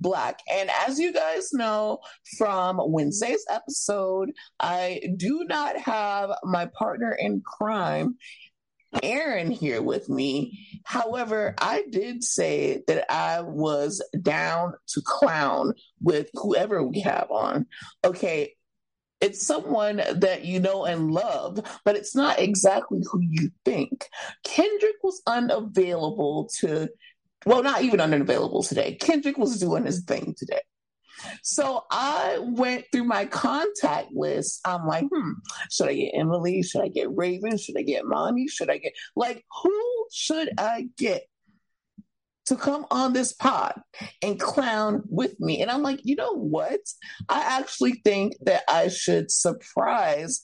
Black. And as you guys know from Wednesday's episode, I do not have my partner in crime, Aaron, here with me. However, I did say that I was down to clown with whoever we have on. Okay, it's someone that you know and love, but it's not exactly who you think. Kendrick was unavailable to, well, not even unavailable today. Kendrick was doing his thing today. So I went through my contact list. I'm like, hmm, should I get Emily? Should I get Raven? Should I get Mommy? Should I get, like, who should I get? to come on this pod and clown with me. And I'm like, you know what? I actually think that I should surprise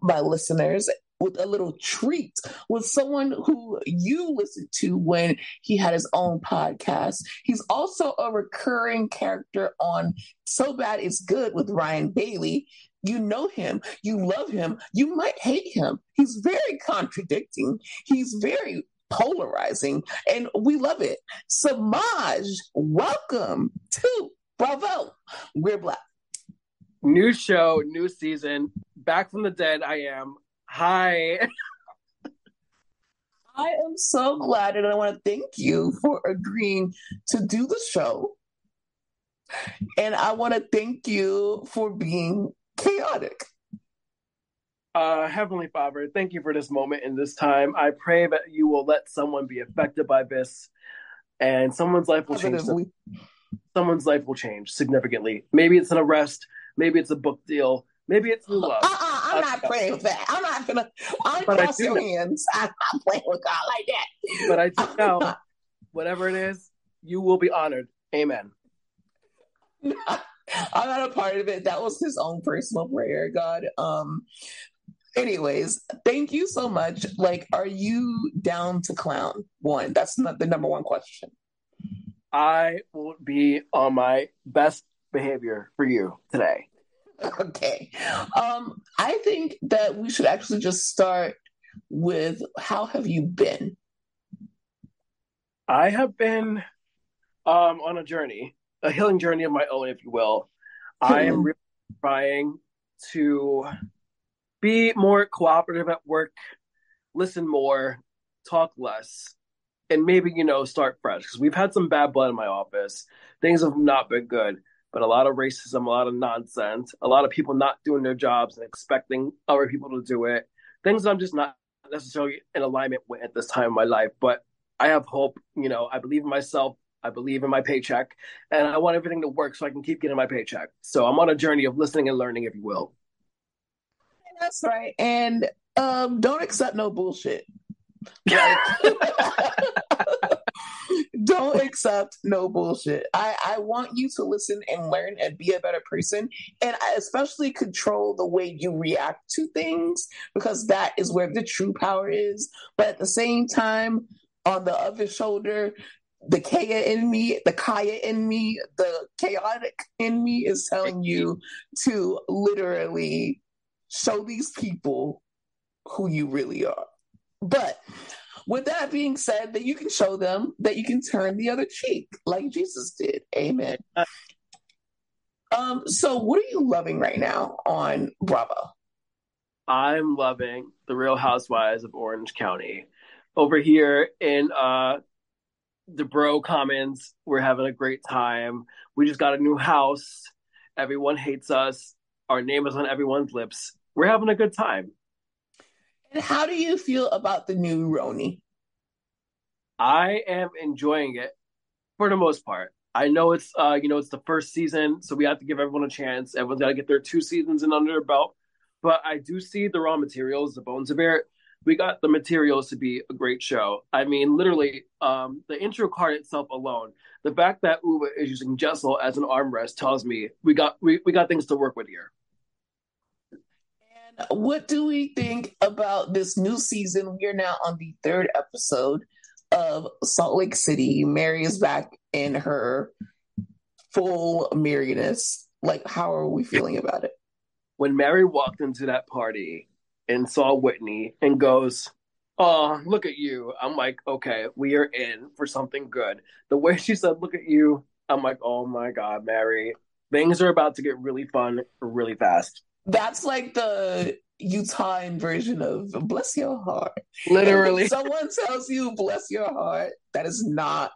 my listeners with a little treat with someone who you listened to when he had his own podcast. He's also a recurring character on So Bad It's Good with Ryan Bailey. You know him, you love him, you might hate him. He's very contradicting. He's very polarizing, and we love it. Semajh, welcome to Bravo. We're Black. New show, new season. Back from the dead, I am. Hi. I am so glad, and I want to thank you for agreeing to do the show. And I want to thank you for being chaotic. Uh, Heavenly Father, thank you for this moment and this time. I pray that you will let someone be affected by this, and someone's life will change. Someone's life will change significantly. Maybe it's an arrest. Maybe it's a book deal. Maybe it's new love. Uh-uh, I'm not praying for that. I'm not gonna. I'm cross your hands. I'm not playing with God like that. But I do know, whatever it is, you will be honored. Amen. I'm not a part of it. That was his own personal prayer, God. Um, anyways, thank you so much. Like, are you down to clown? One, that's not the number one question. I will be on my best behavior for you today. Okay. Um, I think that we should actually just start with how have you been? I have been um, on a journey, a healing journey of my own, if you will. I am really trying to be more cooperative at work, listen more, talk less, and maybe, you know, start fresh. Because we've had some bad blood in my office. Things have not been good, but a lot of racism, a lot of nonsense, a lot of people not doing their jobs and expecting other people to do it. Things I'm just not necessarily in alignment with at this time in my life. But I have hope, you know, I believe in myself. I believe in my paycheck and I want everything to work so I can keep getting my paycheck. So I'm on a journey of listening and learning, if you will. That's right. And um, don't accept no bullshit. Like, don't accept no bullshit. I, I want you to listen and learn and be a better person. And I especially control the way you react to things because that is where the true power is. But at the same time, on the other shoulder, the Kaya in me, the Kaya in me, the chaotic in me is telling you to literally show these people who you really are. But with that being said, that you can show them that you can turn the other cheek like Jesus did. Amen. Um, so what are you loving right now on Bravo? I'm loving the Real Housewives of Orange County. Over here in uh the Bro Commons, we're having a great time. We just got a new house. Everyone hates us. Our name is on everyone's lips we're having a good time. And how do you feel about the new RHONY? I am enjoying it for the most part. I know it's uh, you know, it's the first season, so we have to give everyone a chance. Everyone's gotta get their two seasons in under their belt. But I do see the raw materials, the bones of it. We got the materials to be a great show. I mean, literally, um, the intro card itself alone, the fact that Ubah is using Jessel as an armrest tells me we got we, we got things to work with here what do we think about this new season? We are now on the third episode of Salt Lake City. Mary is back in her full Maryness. Like, how are we feeling about it? When Mary walked into that party and saw Whitney and goes, oh, look at you. I'm like, okay, we are in for something good. The way she said, look at you, I'm like, oh my God, Mary, things are about to get really fun really fast. That's like the Utah version of bless your heart. Literally. someone tells you bless your heart, that is not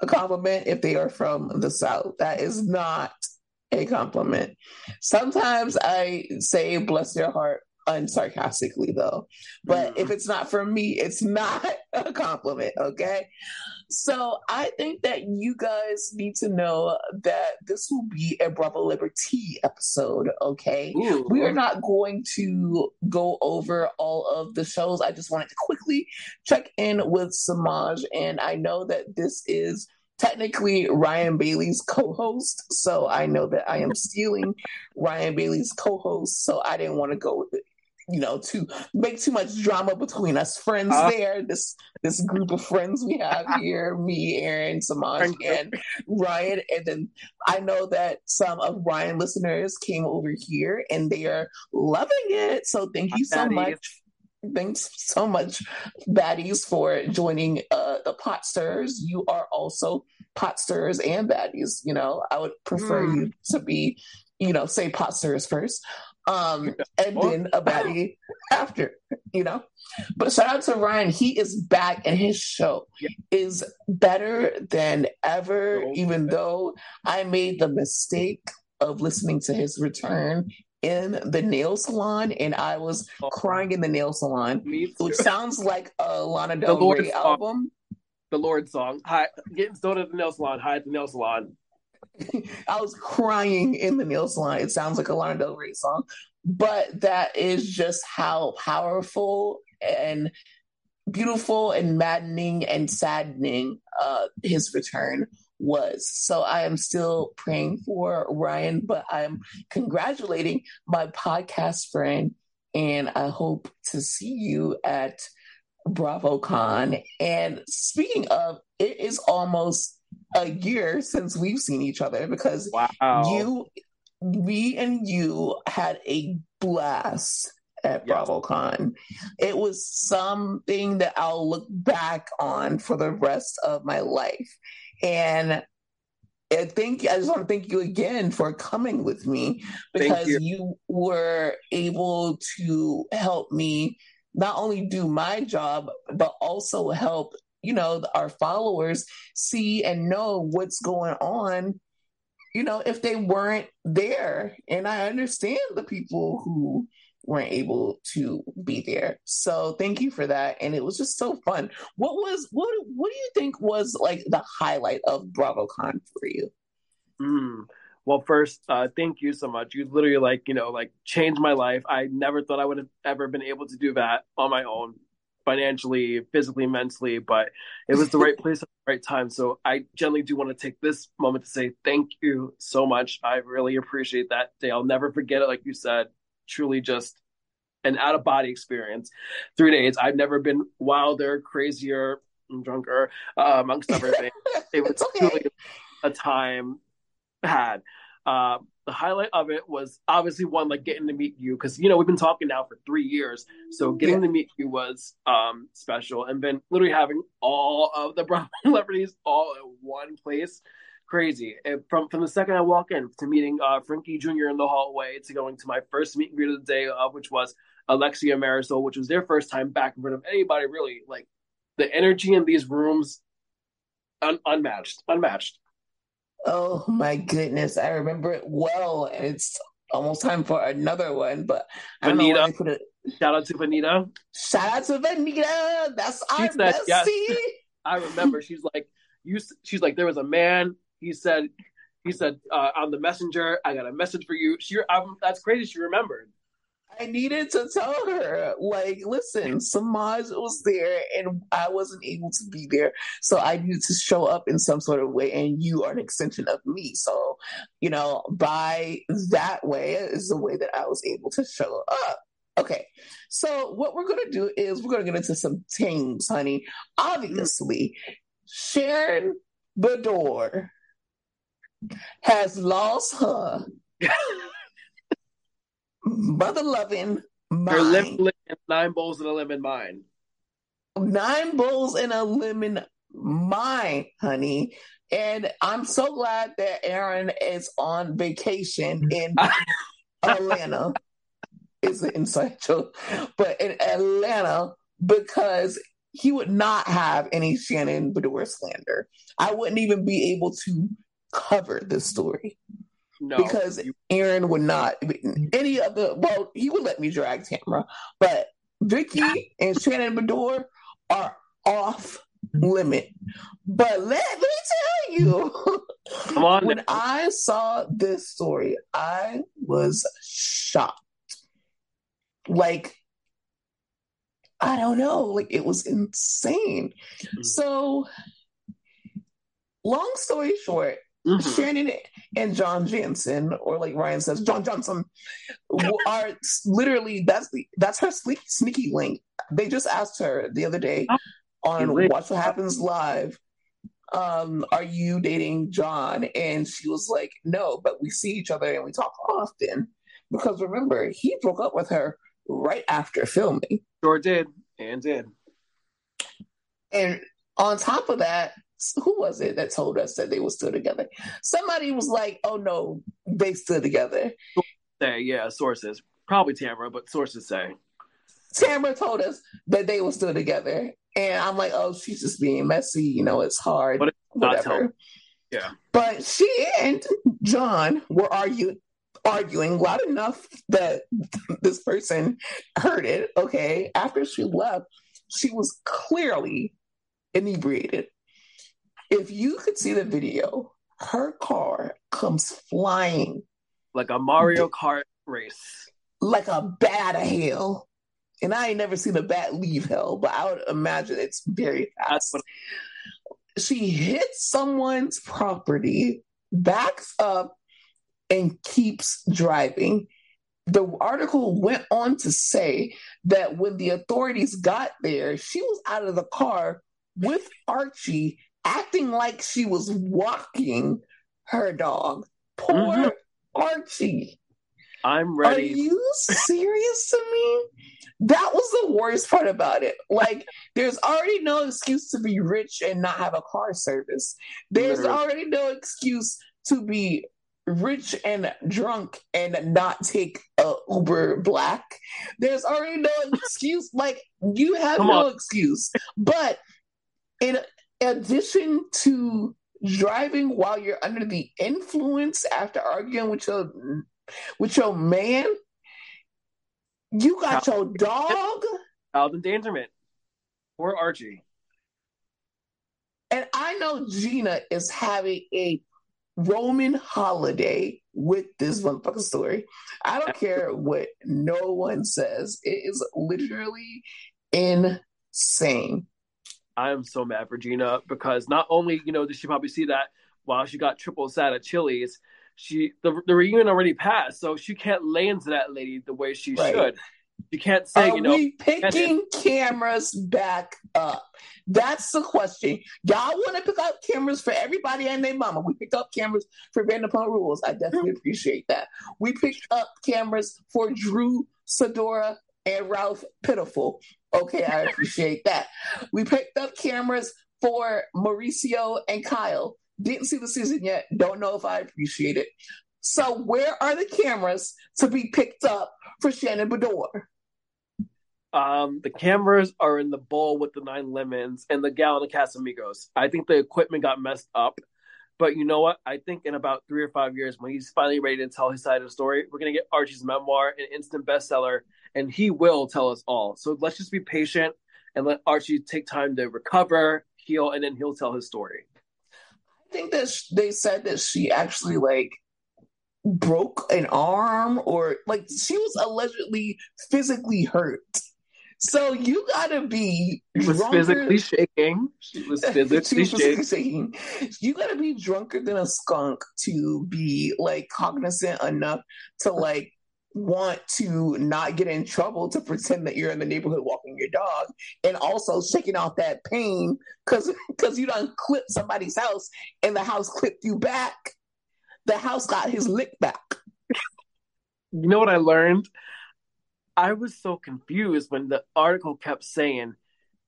a compliment if they are from the South. That is not a compliment. Sometimes I say bless your heart unsarcastically though. But mm. if it's not for me, it's not a compliment, okay? So I think that you guys need to know that this will be a Bravo Liberty episode, okay? Ooh. We are not going to go over all of the shows. I just wanted to quickly check in with Semajh, and I know that this is technically Ryan Bailey's co-host, so I know that I am stealing Ryan Bailey's co-host, so I didn't want to go with it you know, to make too much drama between us friends uh, there. This this group of friends we have here, me, Aaron, Semajh, and Ryan. And then I know that some of Ryan listeners came over here and they are loving it. So thank you so much. Thanks so much, baddies, for joining uh, the Potsters. You are also Potsters and baddies. You know, I would prefer mm. you to be, you know, say Potsters first um, and then a baddie after, you know. But shout out to Ryan. He is back and his show yeah. is better than ever, even though I made the mistake of listening to his return in the nail salon and I was oh. crying in the nail salon, which sounds like a Lana Del Rey album. The Lorde song. Hi, getting stoned at the nail salon. Hi at the nail salon. I was crying in the nail salon. It sounds like a Lana Del Rey song, but that is just how powerful and beautiful and maddening and saddening uh, his return was. So I am still praying for Ryan, but I'm congratulating my podcast friend, and I hope to see you at BravoCon. And speaking of, it is almost a year since we've seen each other because wow. you, me, and you had a blast at yes. BravoCon. It was something that I'll look back on for the rest of my life. And I think I just want to thank you again for coming with me because you. you were able to help me not only do my job, but also help you know our followers see and know what's going on you know if they weren't there and i understand the people who weren't able to be there so thank you for that and it was just so fun what was what what do you think was like the highlight of bravocon for you mm. Well, first, uh, thank you so much. You literally like, you know, like changed my life. I never thought I would have ever been able to do that on my own financially, physically, mentally, but it was the right place at the right time. So I generally do want to take this moment to say thank you so much. I really appreciate that day. I'll never forget it. Like you said, truly just an out of body experience. Three days. I've never been wilder, crazier, drunker, uh, amongst everything. it was okay. truly a time had. Uh, the highlight of it was obviously one like getting to meet you because you know we've been talking now for three years. So getting yeah. to meet you was um special. And then literally having all of the brown celebrities all in one place. Crazy. And from from the second i walk in to meeting uh frankie jr in the hallway to going to my first meet and greet of the day of which was alexia marisol which was their first time back in front of anybody really. Like the energy in these rooms un- unmatched unmatched Oh my goodness, I remember it well. It's almost time for another one, but I don't know put it. Shout out to Vanita. Shout out to Vanita. That's she our said, bestie. Yes. I remember. She's like, you. She's like, there was a man. He said, he said uh, on the messenger, I got a message for you. She, I'm, that's crazy. She remembered. I needed to tell her, like, listen, Semajh was there and I wasn't able to be there. So I needed to show up in some sort of way, and you are an extension of me. So, you know, by that way is the way that I was able to show up. Okay, so what we're gonna do is we're gonna get into some things, honey. Obviously, Shannon Beador has lost her mother loving mind. Her lemon nine bowls of a lemon mind. nine bowls in a lemon mine, honey. And I'm so glad that Aaron is on vacation in Atlanta. It's an inside joke, but in Atlanta because he would not have any Shannon Beador slander. I wouldn't even be able to cover this story. No, because you... Aaron would not any of the well, he would let me drag Tamra, but Vicky and Shannon Beador are off limit. But let, me tell you, when. I saw this story, I was shocked. Like, I don't know, like it was insane. Mm-hmm. So, long story short, mm-hmm. Shannon and John Janssen, or like Ryan says, John Johnson, are literally that's the that's her sneaky, sneaky link. They just asked her the other day oh, on Watch What Happens Live. Um, are you dating John? And she was like, No, but we see each other and we talk often. Because remember, he broke up with her right after filming. Sure did, and did. And on top of that, who was it that told us that they were still together? Somebody was like, "Oh no, they still together." Say yeah, sources probably Tamra, but sources say Tamra told us that they were still together, and I'm like, "Oh, she's just being messy. You know, it's hard, but it's whatever." Yeah, but she and John were arguing arguing loud enough that this person heard it. Okay, after she left, she was clearly inebriated if you could see the video, her car comes flying like a Mario Kart race, like a bat of hell. And I ain't never seen a bat leave hell, but I would imagine it's very fast. What... She hits someone's property, backs up, and keeps driving. The article went on to say that when the authorities got there, she was out of the car with Archie acting like she was walking her dog. Poor mm-hmm. Archie. I'm ready. Are you serious to me? That was the worst part about it. Like, there's already no excuse to be rich and not have a car service. There's Literally. already no excuse to be rich and drunk and not take a Uber Black. There's already no excuse. Like, you have Come no on. excuse. But in addition to driving while you're under the influence after arguing with your with your man, you got child, your dog. Child endangerment. Poor Archie. And I know Gina is having a Roman holiday with this motherfucking story. I don't care what no one says. It is literally insane. I am so mad for Gina because not only you know did she probably see that while she got triple sad at Chili's, she the, the reunion already passed, so she can't lay into that lady the way she right. should. You can't say, Are you know, we picking cameras back up? That's the question. Y'all want to pick up cameras for everybody and their mama. We picked up cameras for Vanderpump Rules. I definitely appreciate that. We picked up cameras for Drew, Sidora, and Ralph Pitiful. Okay, I appreciate that. We picked up cameras for Mauricio and Kyle. Didn't see the season yet. Don't know if I appreciate it. So, where are the cameras to be picked up for Shannon Beador? Um, the cameras are in the bowl with the nine lemons and the gal in the Casamigos. I think the equipment got messed up. But you know what? I think in about three or five years, when he's finally ready to tell his side of the story, we're gonna get Archie's memoir, an instant bestseller, and he will tell us all. So let's just be patient and let Archie take time to recover, heal, and then he'll tell his story. I think that they said that she actually like broke an arm or like she was allegedly physically hurt. So you gotta be she was drunker. physically shaking. She was physically, she was shaking. shaking. You gotta be drunker than a skunk to be like cognizant enough to like want to not get in trouble to pretend that you're in the neighborhood walking your dog and also shaking off that pain because because you done clipped somebody's house and the house clipped you back the house got his lick back you know what i learned i was so confused when the article kept saying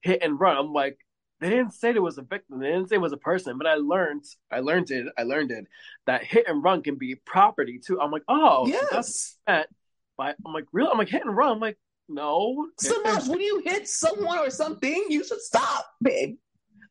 hit and run. I'm like, they didn't say it was a victim. They didn't say it was a person, but I learned, I learned it, I learned it that hit and run can be property too. I'm like, oh, yes. So that's that. But I'm like, really? I'm like, hit and run. I'm like, no. Sometimes when you hit someone or something, you should stop, babe.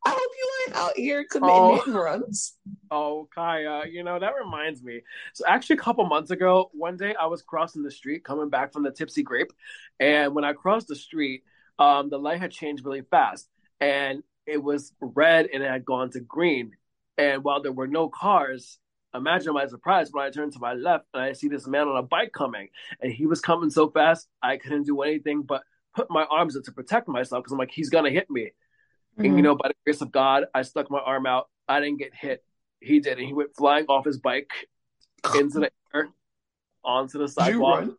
I hope you ain't out here committing oh, hit and runs. Oh, Kaya, you know, that reminds me. So, actually, a couple months ago, one day I was crossing the street coming back from the Tipsy Grape. And when I crossed the street, um, the light had changed really fast. And it was red and it had gone to green. And while there were no cars, imagine my surprise when I turned to my left and I see this man on a bike coming. And he was coming so fast, I couldn't do anything but put my arms up to protect myself because I'm like, he's going to hit me. Mm-hmm. And, you know, by the grace of God, I stuck my arm out. I didn't get hit. He did. And he went flying off his bike into the air onto the sidewalk.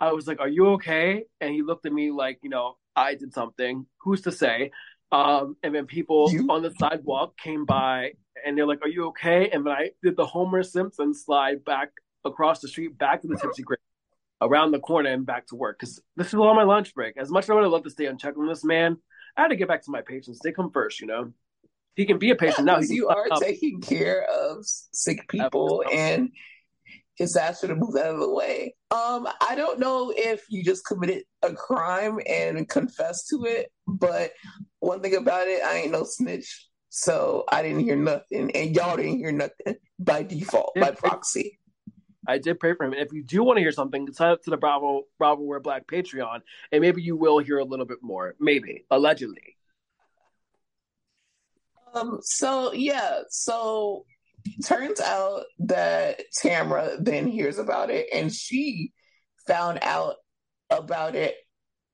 I was like, Are you okay? And he looked at me like, you know, I did something. Who's to say? Um, and then people you? on the sidewalk came by and they're like, Are you okay? And then I did the Homer Simpson slide back across the street, back to the Tipsy Grape, around the corner, and back to work. Because this is all my lunch break. As much as I would have loved to stay and check on this man, I had to get back to my patients. They come first, you know. He can be a patient yeah, now. You are up. taking care of sick people, and his ass should have moved out of the way. Um, I don't know if you just committed a crime and confessed to it, but one thing about it, I ain't no snitch. So I didn't hear nothing, and y'all didn't hear nothing by default, by proxy. I did pray for him. And if you do want to hear something, sign up to the Bravo Bravo We're Black Patreon, and maybe you will hear a little bit more. Maybe, allegedly. Um. So yeah. So turns out that Tamra then hears about it, and she found out about it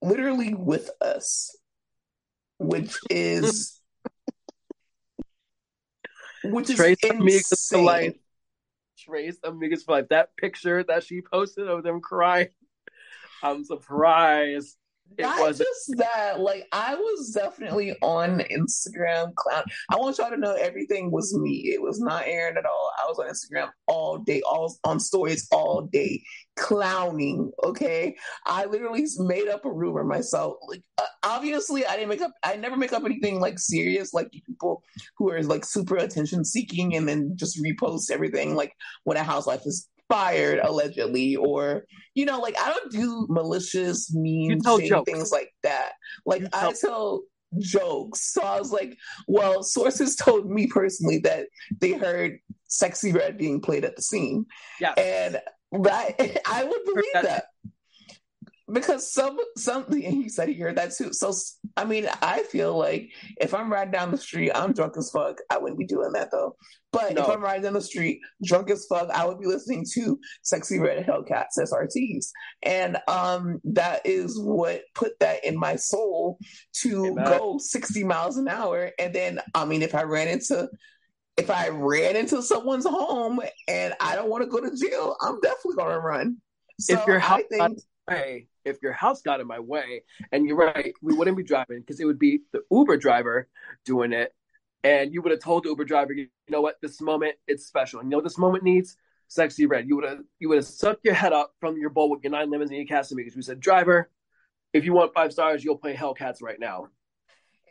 literally with us, which is which is Trace insane. Tres Amigas for life. That picture that she posted of them crying, I'm surprised it Not wasn't. just that, like I was definitely on Instagram clown. I want y'all to know everything was me. It was not Aaron at all. I was on Instagram all day, all on stories all day, clowning. Okay, I literally made up a rumor myself. Like uh, obviously, I didn't make up. I never make up anything like serious, like people who are like super attention seeking and then just repost everything. Like when a housewife is fired allegedly or you know like i don't do malicious mean things like that. Like i tell jokes. So i was like well sources told me personally that they heard Sexyy Red being played at the scene. Yeah and that i would believe that because some something you said here that too. So I mean, I feel like if I'm riding down the street, I'm drunk as fuck. I wouldn't be doing that though. But no. if I'm riding down the street drunk as fuck, I would be listening to Sexyy Red Hellcats SRTs, and um, that is what put that in my soul to go 60 miles an hour. And then, I mean, if I ran into if I ran into someone's home and I don't want to go to jail, I'm definitely going to run. So if you're I think, way, if your house got in my way, and you're right, we wouldn't be driving because it would be the Uber driver doing it, and you would have told the Uber driver, you know what, this moment it's special, and you know this moment needs Sexyy Red. You would have you would have sucked your head up from your bowl with your nine lemons and your Casamigos. We said, driver, if you want five stars, you'll play Hellcats right now.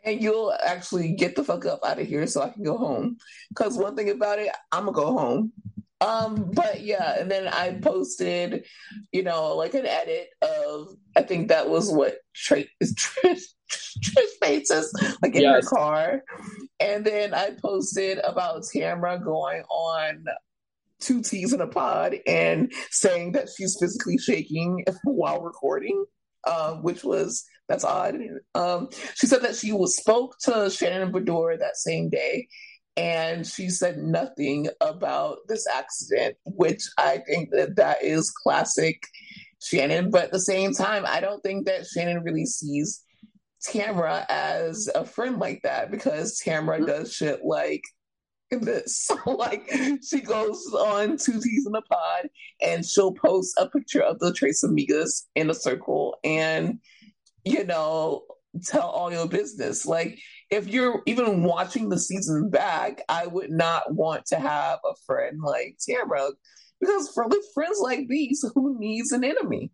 And you'll actually get the fuck up out of here so I can go home. Because one thing about it, I'm gonna go home. Um, but yeah, and then I posted, you know, like an edit of I think that was what Trish Trish Trish faces like in yes. her car. And then I posted about Tamra going on two T's in a pod and saying that she's physically shaking while recording, um, which was that's odd. Um, she said that she was spoke to Shannon Beador that same day and she said nothing about this accident, which I think that that is classic Shannon. But at the same time, I don't think that Shannon really sees Tamra as a friend like that because Tamra mm-hmm. does shit like this. Like, she goes on two T's in a pod and she'll post a picture of the Tres Amigas in a circle and, you know, tell all your business. Like, if you're even watching the season back, I would not want to have a friend like Tamra because for with friends like these, who needs an enemy?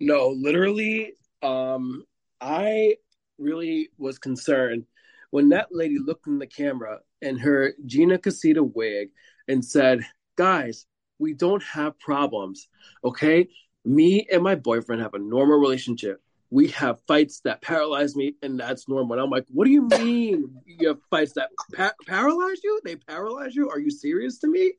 No, literally, um, I really was concerned when that lady looked in the camera and her Gina Casita wig and said, "Guys, we don't have problems, okay? Me and my boyfriend have a normal relationship. We have fights that paralyze me, and that's normal." And I'm like, "What do you mean you have fights that pa- paralyze you? They paralyze you? Are you serious to me?"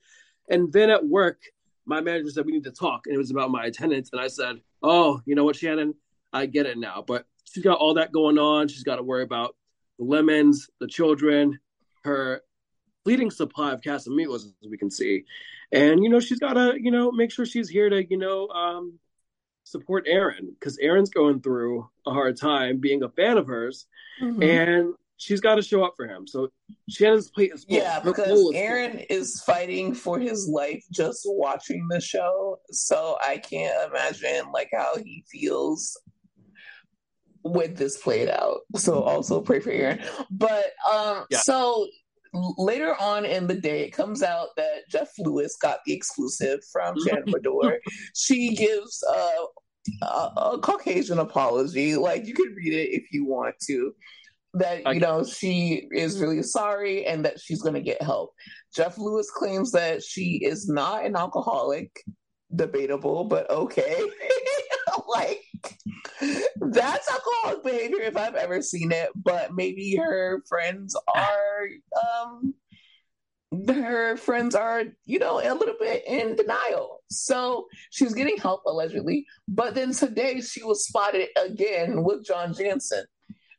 And then at work, my manager said we need to talk, and it was about my attendance. And I said, "Oh, you know what, Shannon? I get it now. But she's got all that going on. She's got to worry about the lemons, the children, her fleeting supply of Casamigos, as we can see, and you know she's got to you know make sure she's here to you know um, support Aaron because Aaron's going through a hard time being a fan of hers, mm-hmm. and she's got to show up for him. So Shannon's plate is full. Yeah, because is Aaron full. is fighting for his life just watching the show. So I can't imagine like how he feels with this played out. So also pray for Aaron. But um yeah. so later on in the day, it comes out that Jeff Lewis got the exclusive from Shannon Beador. she gives uh, a, a Caucasian apology. Like you can read it if you want to that you know she is really sorry and that she's going to get help. Jeff Lewis claims that she is not an alcoholic. Debatable, but okay. like that's alcoholic behavior if I've ever seen it. But maybe her friends are um her friends are, you know, a little bit in denial. So she's getting help allegedly. But then today she was spotted again with John Janssen.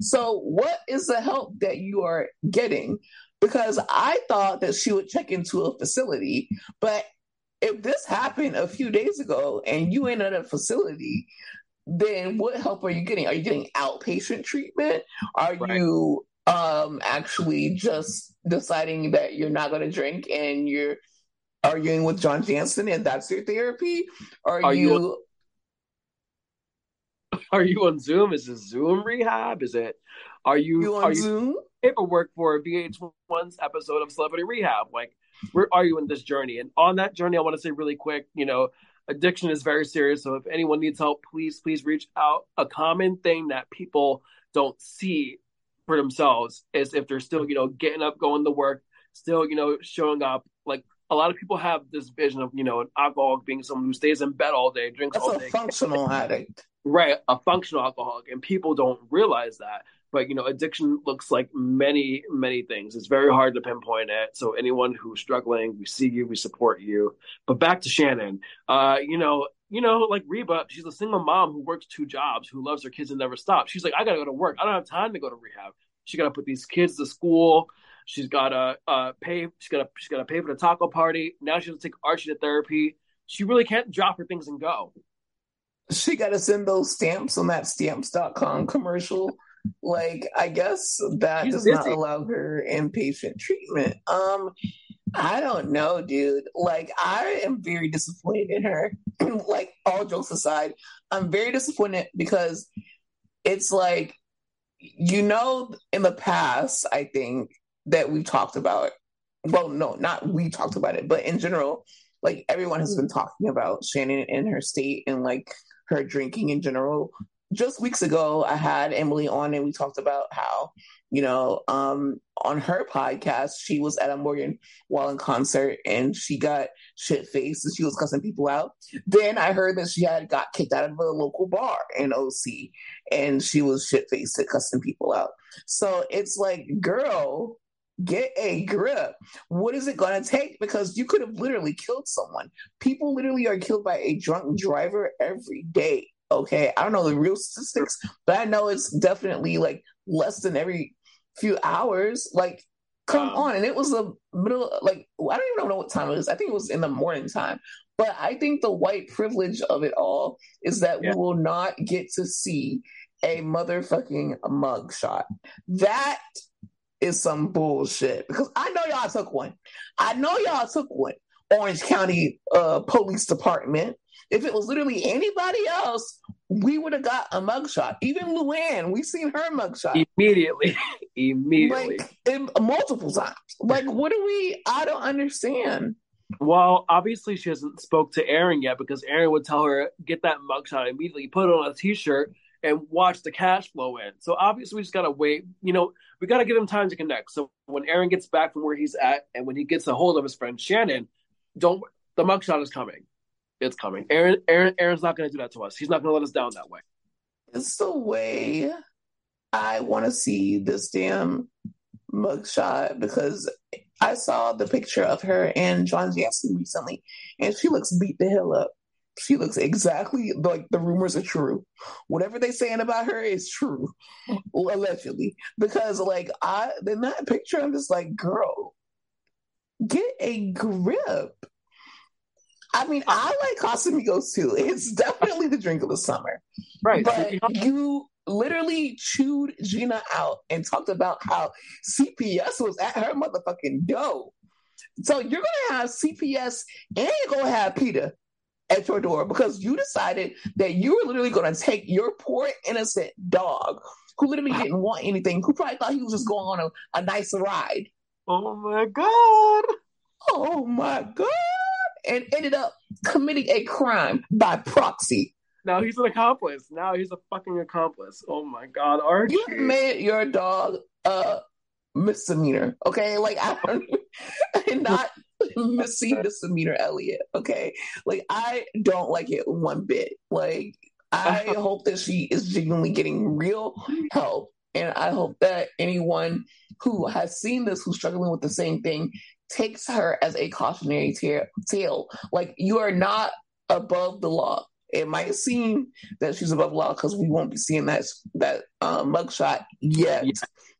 So, what is the help that you are getting? Because I thought that she would check into a facility, but if this happened a few days ago and you ain't at a facility, then what help are you getting? Are you getting outpatient treatment? Are right. you um actually just deciding that you're not going to drink and you're arguing with John Janssen and that's your therapy? Are, are you, you Are you on Zoom? Is it Zoom rehab? Is it? Are you, you on are Zoom? You paperwork for VH1's episode of Celebrity Rehab. Like, where are you in this journey? And on that journey, I want to say really quick, you know, addiction is very serious. So if anyone needs help, please, please reach out. A common thing that people don't see for themselves is if they're still, you know, getting up, going to work, still, you know, showing up. Like a lot of people have this vision of, you know, an alcoholic being someone who stays in bed all day, drinks That's all a day. functional addict right a functional alcoholic and people don't realize that but you know addiction looks like many many things. It's very hard to pinpoint it. So anyone who's struggling we see you we support you. But back to shannon. Uh you know you know like reba she's a single mom who works two jobs who loves her kids and never stops. She's like i gotta go to work. I don't have time to go to rehab. She gotta put these kids to school. She's gotta uh pay she's gotta she's gotta pay for the taco party. Now she has to take archie to therapy. She really can't drop her things and go. She got to send those stamps on that stamps.com commercial. Like, I guess that She's does busy. not allow her inpatient treatment. Um, I don't know, dude. Like, I am very disappointed in her. like, all jokes aside, I'm very disappointed because it's like, you know, in the past, I think that we've talked about, well, no, not we talked about it, but in general, like everyone has been talking about Shannon and her state and like her drinking in general. Just weeks ago, I had Emily on and we talked about how, you know, um, on her podcast, she was at a Morgan Wallen concert and she got shit faced and she was cussing people out. Then I heard that she had got kicked out of a local bar in OC and she was shit faced at cussing people out. So it's like, girl, get a grip. What is it going to take? Because you could have literally killed someone. People literally are killed by a drunk driver every day. Okay. I don't know the real statistics, but I know it's definitely like less than every few hours. Like, come um, on. And it was the middle, like, I don't even know what time it is. I think it was in the morning time. But I think the white privilege of it all is that yeah. we will not get to see a motherfucking mugshot. That is some bullshit because I know y'all took one. I know y'all took one. Orange County uh, Police Department. If it was literally anybody else, we would have got a mugshot. Even Luann, we've seen her mugshot immediately, immediately, like in, multiple times. Like, what do we? I don't understand. Well, obviously she hasn't spoke to Aaron yet because Aaron would tell her get that mugshot immediately, put it on a T-shirt, and watch the cash flow in. So obviously we just gotta wait. You know, we gotta give him time to connect. So when Aaron gets back from where he's at, and when he gets a hold of his friend Shannon, don't the mugshot is coming. It's coming. Aaron, Aaron, Aaron's not gonna do that to us. He's not gonna let us down that way. It's the way I want to see this damn mugshot because I saw the picture of her and John Janssen recently, and she looks beat the hell up. She looks exactly like the rumors are true. Whatever they're saying about her is true, allegedly. Because like I in that picture, I'm just like, girl, get a grip. I mean, I like Casamigos too. It's definitely the drink of the summer. Right. But you literally chewed Gina out and talked about how CPS was at her motherfucking door. So you're gonna have CPS and you're gonna have PETA at your door because you decided that you were literally gonna take your poor innocent dog who literally didn't want anything, who probably thought he was just going on a, a nice ride. Oh my god. Oh my god. And ended up committing a crime by proxy. Now he's an accomplice. Now he's a fucking accomplice. Oh my god, Archie. You made your dog a misdemeanor, okay? Like I don't not Missy misdemeanor Elliott, okay? Like I don't like it one bit. Like I hope that she is genuinely getting real help. And I hope that anyone who has seen this, who's struggling with the same thing, takes her as a cautionary tale. Like you are not above the law it might seem that she's above law because we won't be seeing that that um, mugshot yet.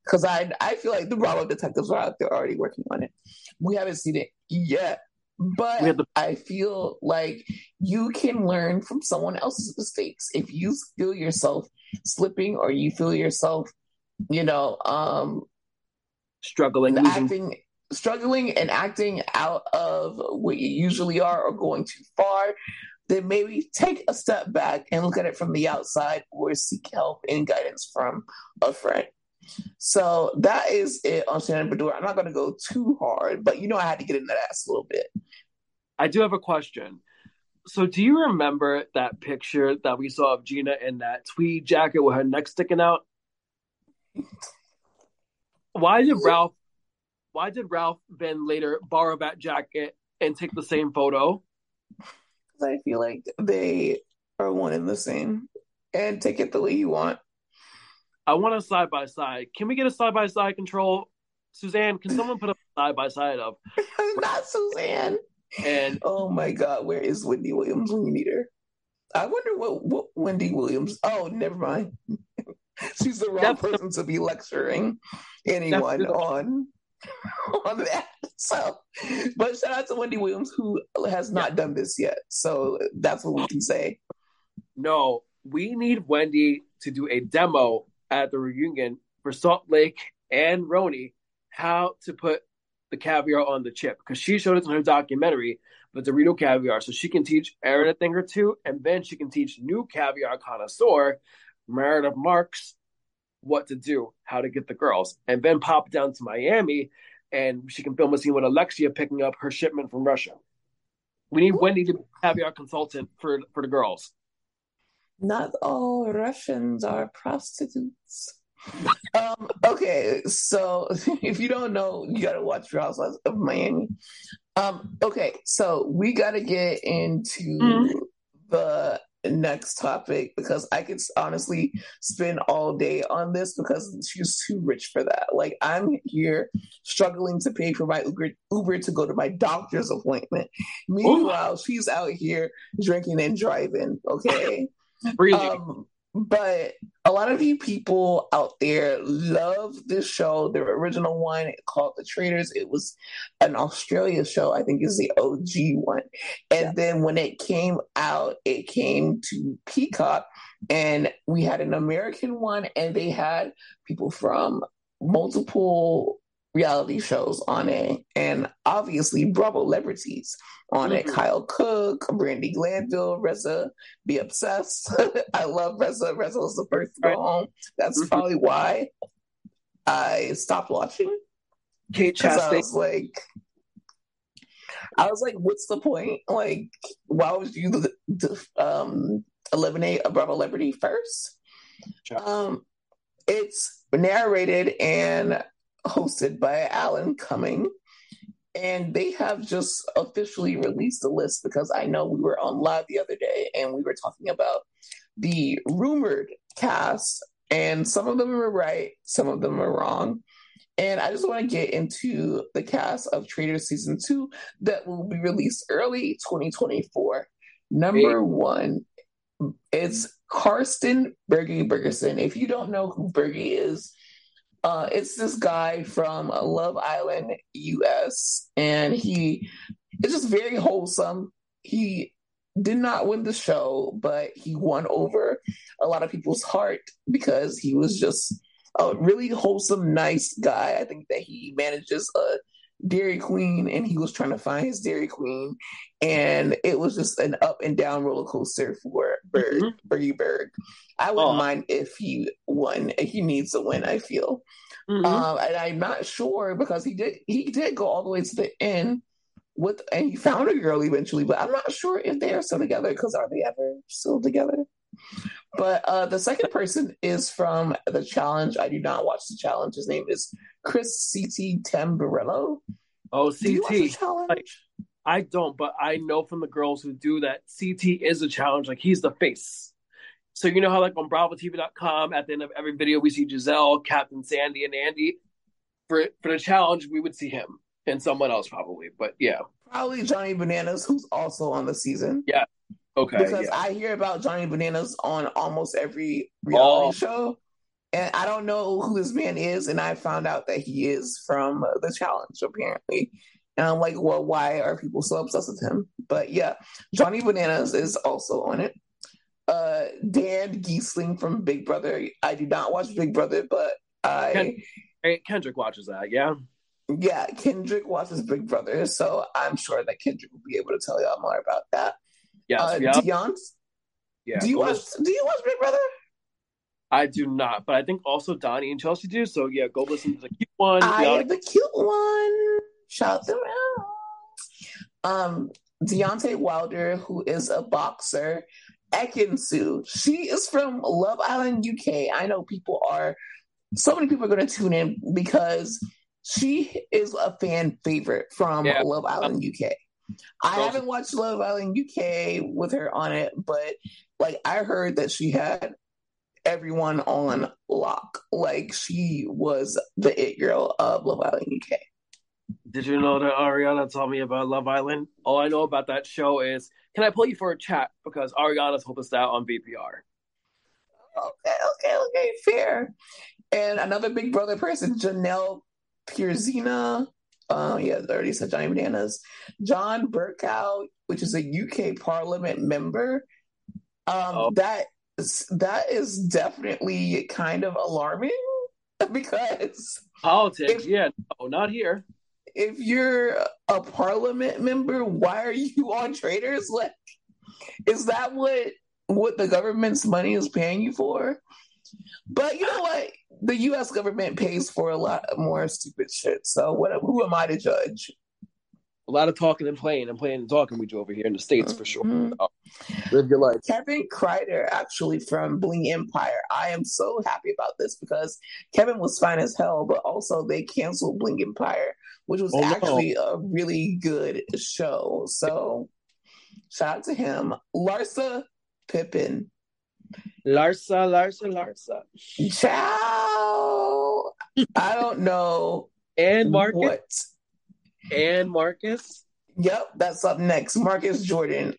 Because I I feel like the Bravo detectives are out there already working on it. We haven't seen it yet, but the- I feel like you can learn from someone else's mistakes. If you feel yourself slipping or you feel yourself, you know, um, struggling, acting, struggling and acting out of what you usually are or going too far, then maybe take a step back and look at it from the outside or seek help and guidance from a friend. So that is it on Shannon Beador. I'm not going to go too hard, but you know I had to get in that ass a little bit. I do have a question. So do you remember that picture that we saw of Gina in that tweed jacket with her neck sticking out? Why did Ralph why did Ralph then later borrow that jacket and take the same photo? Because I feel like they are one and the same. And take it the way you want. I want a side by side. Can we get a side by side control? Suzanne, can someone put a side by side of not Suzanne? And oh my god, where is Wendy Williams when you need her? I wonder what, what Wendy Williams. Oh, never mind. She's the wrong person to be lecturing anyone on on that. So, but shout out to Wendy Williams who has not yeah. done this yet. So that's what we can say. No, we need Wendy to do a demo at the reunion for Salt Lake and RHONY how to put the caviar on the chip because she showed us in her documentary the Dorito caviar, so she can teach Aaron a thing or two, and then she can teach new caviar connoisseur Meredith Marks what to do, how to get the girls, and then pop down to Miami and she can film a scene with Alexia picking up her shipment from Russia. We need Wendy to have our consultant for for the girls. Not all Russians are prostitutes. um, okay, so if you don't know, you gotta watch Real of Miami. Um, okay, so we gotta get into mm-hmm. the next topic because I could honestly spend all day on this because she's too rich for that. Like I'm here struggling to pay for my Uber, Uber to go to my doctor's appointment. Meanwhile, Ooh. she's out here drinking and driving. Okay. Um, but a lot of you people out there love this show. The original one called The Traitors It was an Australia show, I think is the OG one. And yeah. then when it came out, it came to Peacock, and we had an American one, and they had people from multiple reality shows on it, and obviously Bravo celebrities on mm-hmm. it. Kyle Cooke, Brandi Glanville, Reza Be Obsessed. I love Reza. Reza was the first to go home. That's mm-hmm. probably why I stopped watching. Kate Chastain. I was like, I was like, what's the point? Like, why would you um, eliminate a Bravo celebrity first? Um, it's narrated and hosted by Alan Cumming. And they have just officially released the list because I know we were on live the other day and we were talking about the rumored cast, and some of them are right, some of them are wrong. And I just want to get into the cast of Traitors season two that will be released early 2024. Number one, it's Karsten Berge Bergersen. If you don't know who Berge is, uh, it's this guy from Love Island, US, and he is just very wholesome. He did not win the show, but he won over a lot of people's heart because he was just a really wholesome, nice guy. I think that he manages a Dairy Queen and he was trying to find his Dairy Queen. And it was just an up and down roller coaster for Berg, mm-hmm. Berg. I wouldn't oh. mind if he won. He needs to win, I feel. Mm-hmm. Um, and I'm not sure because he did he did go all the way to the end with and he found a girl eventually, but I'm not sure if they are still together because are they ever still together? But uh, the second person is from the challenge. I do not watch the challenge. His name is Chris CT Tamburello. Oh, CT. Like, I don't, but I know from the girls who do that CT is a challenge. Like he's the face. So you know how like on BravoTV.com at the end of every video we see Giselle, Captain Sandy, and Andy. For for the challenge, we would see him and someone else probably. But yeah, probably Johnny Bananas, who's also on the season. Yeah. Okay. Because yeah. I hear about Johnny Bananas on almost every reality oh. show. And I don't know who this man is, and I found out that he is from the challenge, apparently. And I'm like, well, why are people so obsessed with him? But yeah, Johnny Bananas is also on it uh, Dan Gheesling from Big Brother. I do not watch Big Brother, but I Ken- Kendrick watches that. Yeah, yeah. Kendrick watches Big Brother, so I'm sure that Kendrick will be able to tell y'all more about that. Yes, uh, yeah. Dion's. Yeah. Do you watch? Do you watch Big Brother? I do not, but I think also Donnie and Chelsea do. So yeah, go listen to the cute one. I am the cute one. Shout them out. Um, Deontay Wilder, who is a boxer, Ekin-Su. She is from Love Island, UK. I know people are, so many people are going to tune in because she is a fan favorite from yeah. Love Island, UK. I haven't watched Love Island UK with her on it, but like I heard that she had everyone on lock. Like she was the it girl of Love Island UK. Did you know that Ariana told me about Love Island? All I know about that show is can I pull you for a chat because Ariana told us out on VPR. Okay, okay, okay, fair. And another Big Brother person, Janelle Pierzina. Uh, yeah, I already said Johnny Bananas. John Bercow, which is a UK Parliament member. Um, oh. that is, that is definitely kind of alarming because politics. If, yeah, no, not here if you're a parliament member, why are you on Traitors? Like, is that what what the government's money is paying you for? But you know what? The U.S. government pays for a lot more stupid shit. So what? Who am I to judge? A lot of talking and playing and playing and talking with you over here in the states for sure. Mm-hmm. Uh, live your life. Kevin Kreider, actually from Bling Empire. I am so happy about this because Kevin was fine as hell, but also they canceled Bling Empire, which was oh, actually no. a really good show. So shout out to him. Larsa Pippen. Larsa, Larsa, Larsa. Ciao. I don't know. and Marcus. What and Marcus. Yep, that's up next. Marcus Jordan,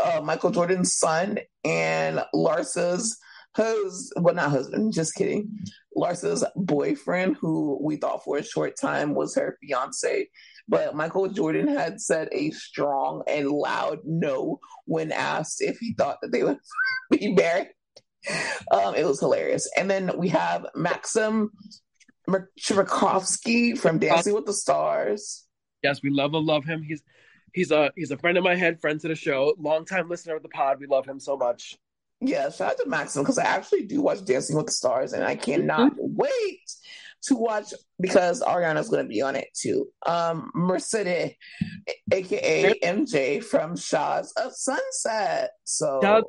uh, Michael Jordan's son, and Larsa's hus well not husband, just kidding. Larsa's boyfriend, who we thought for a short time was her fiance. But Michael Jordan had said a strong and loud no when asked if he thought that they would be married. Um, it was hilarious. And then we have Maxim Chmerkovskiy from Dancing with the Stars. Yes, we love love him. He's he's a he's a friend of my head, friend to the show, longtime listener of the pod. We love him so much. Yeah, shout out to Maxim because I actually do watch Dancing with the Stars, and I cannot mm-hmm. wait to watch because Ariana's going to be on it too. Um, Mercedes, aka MJ from Shahs of Sunset. So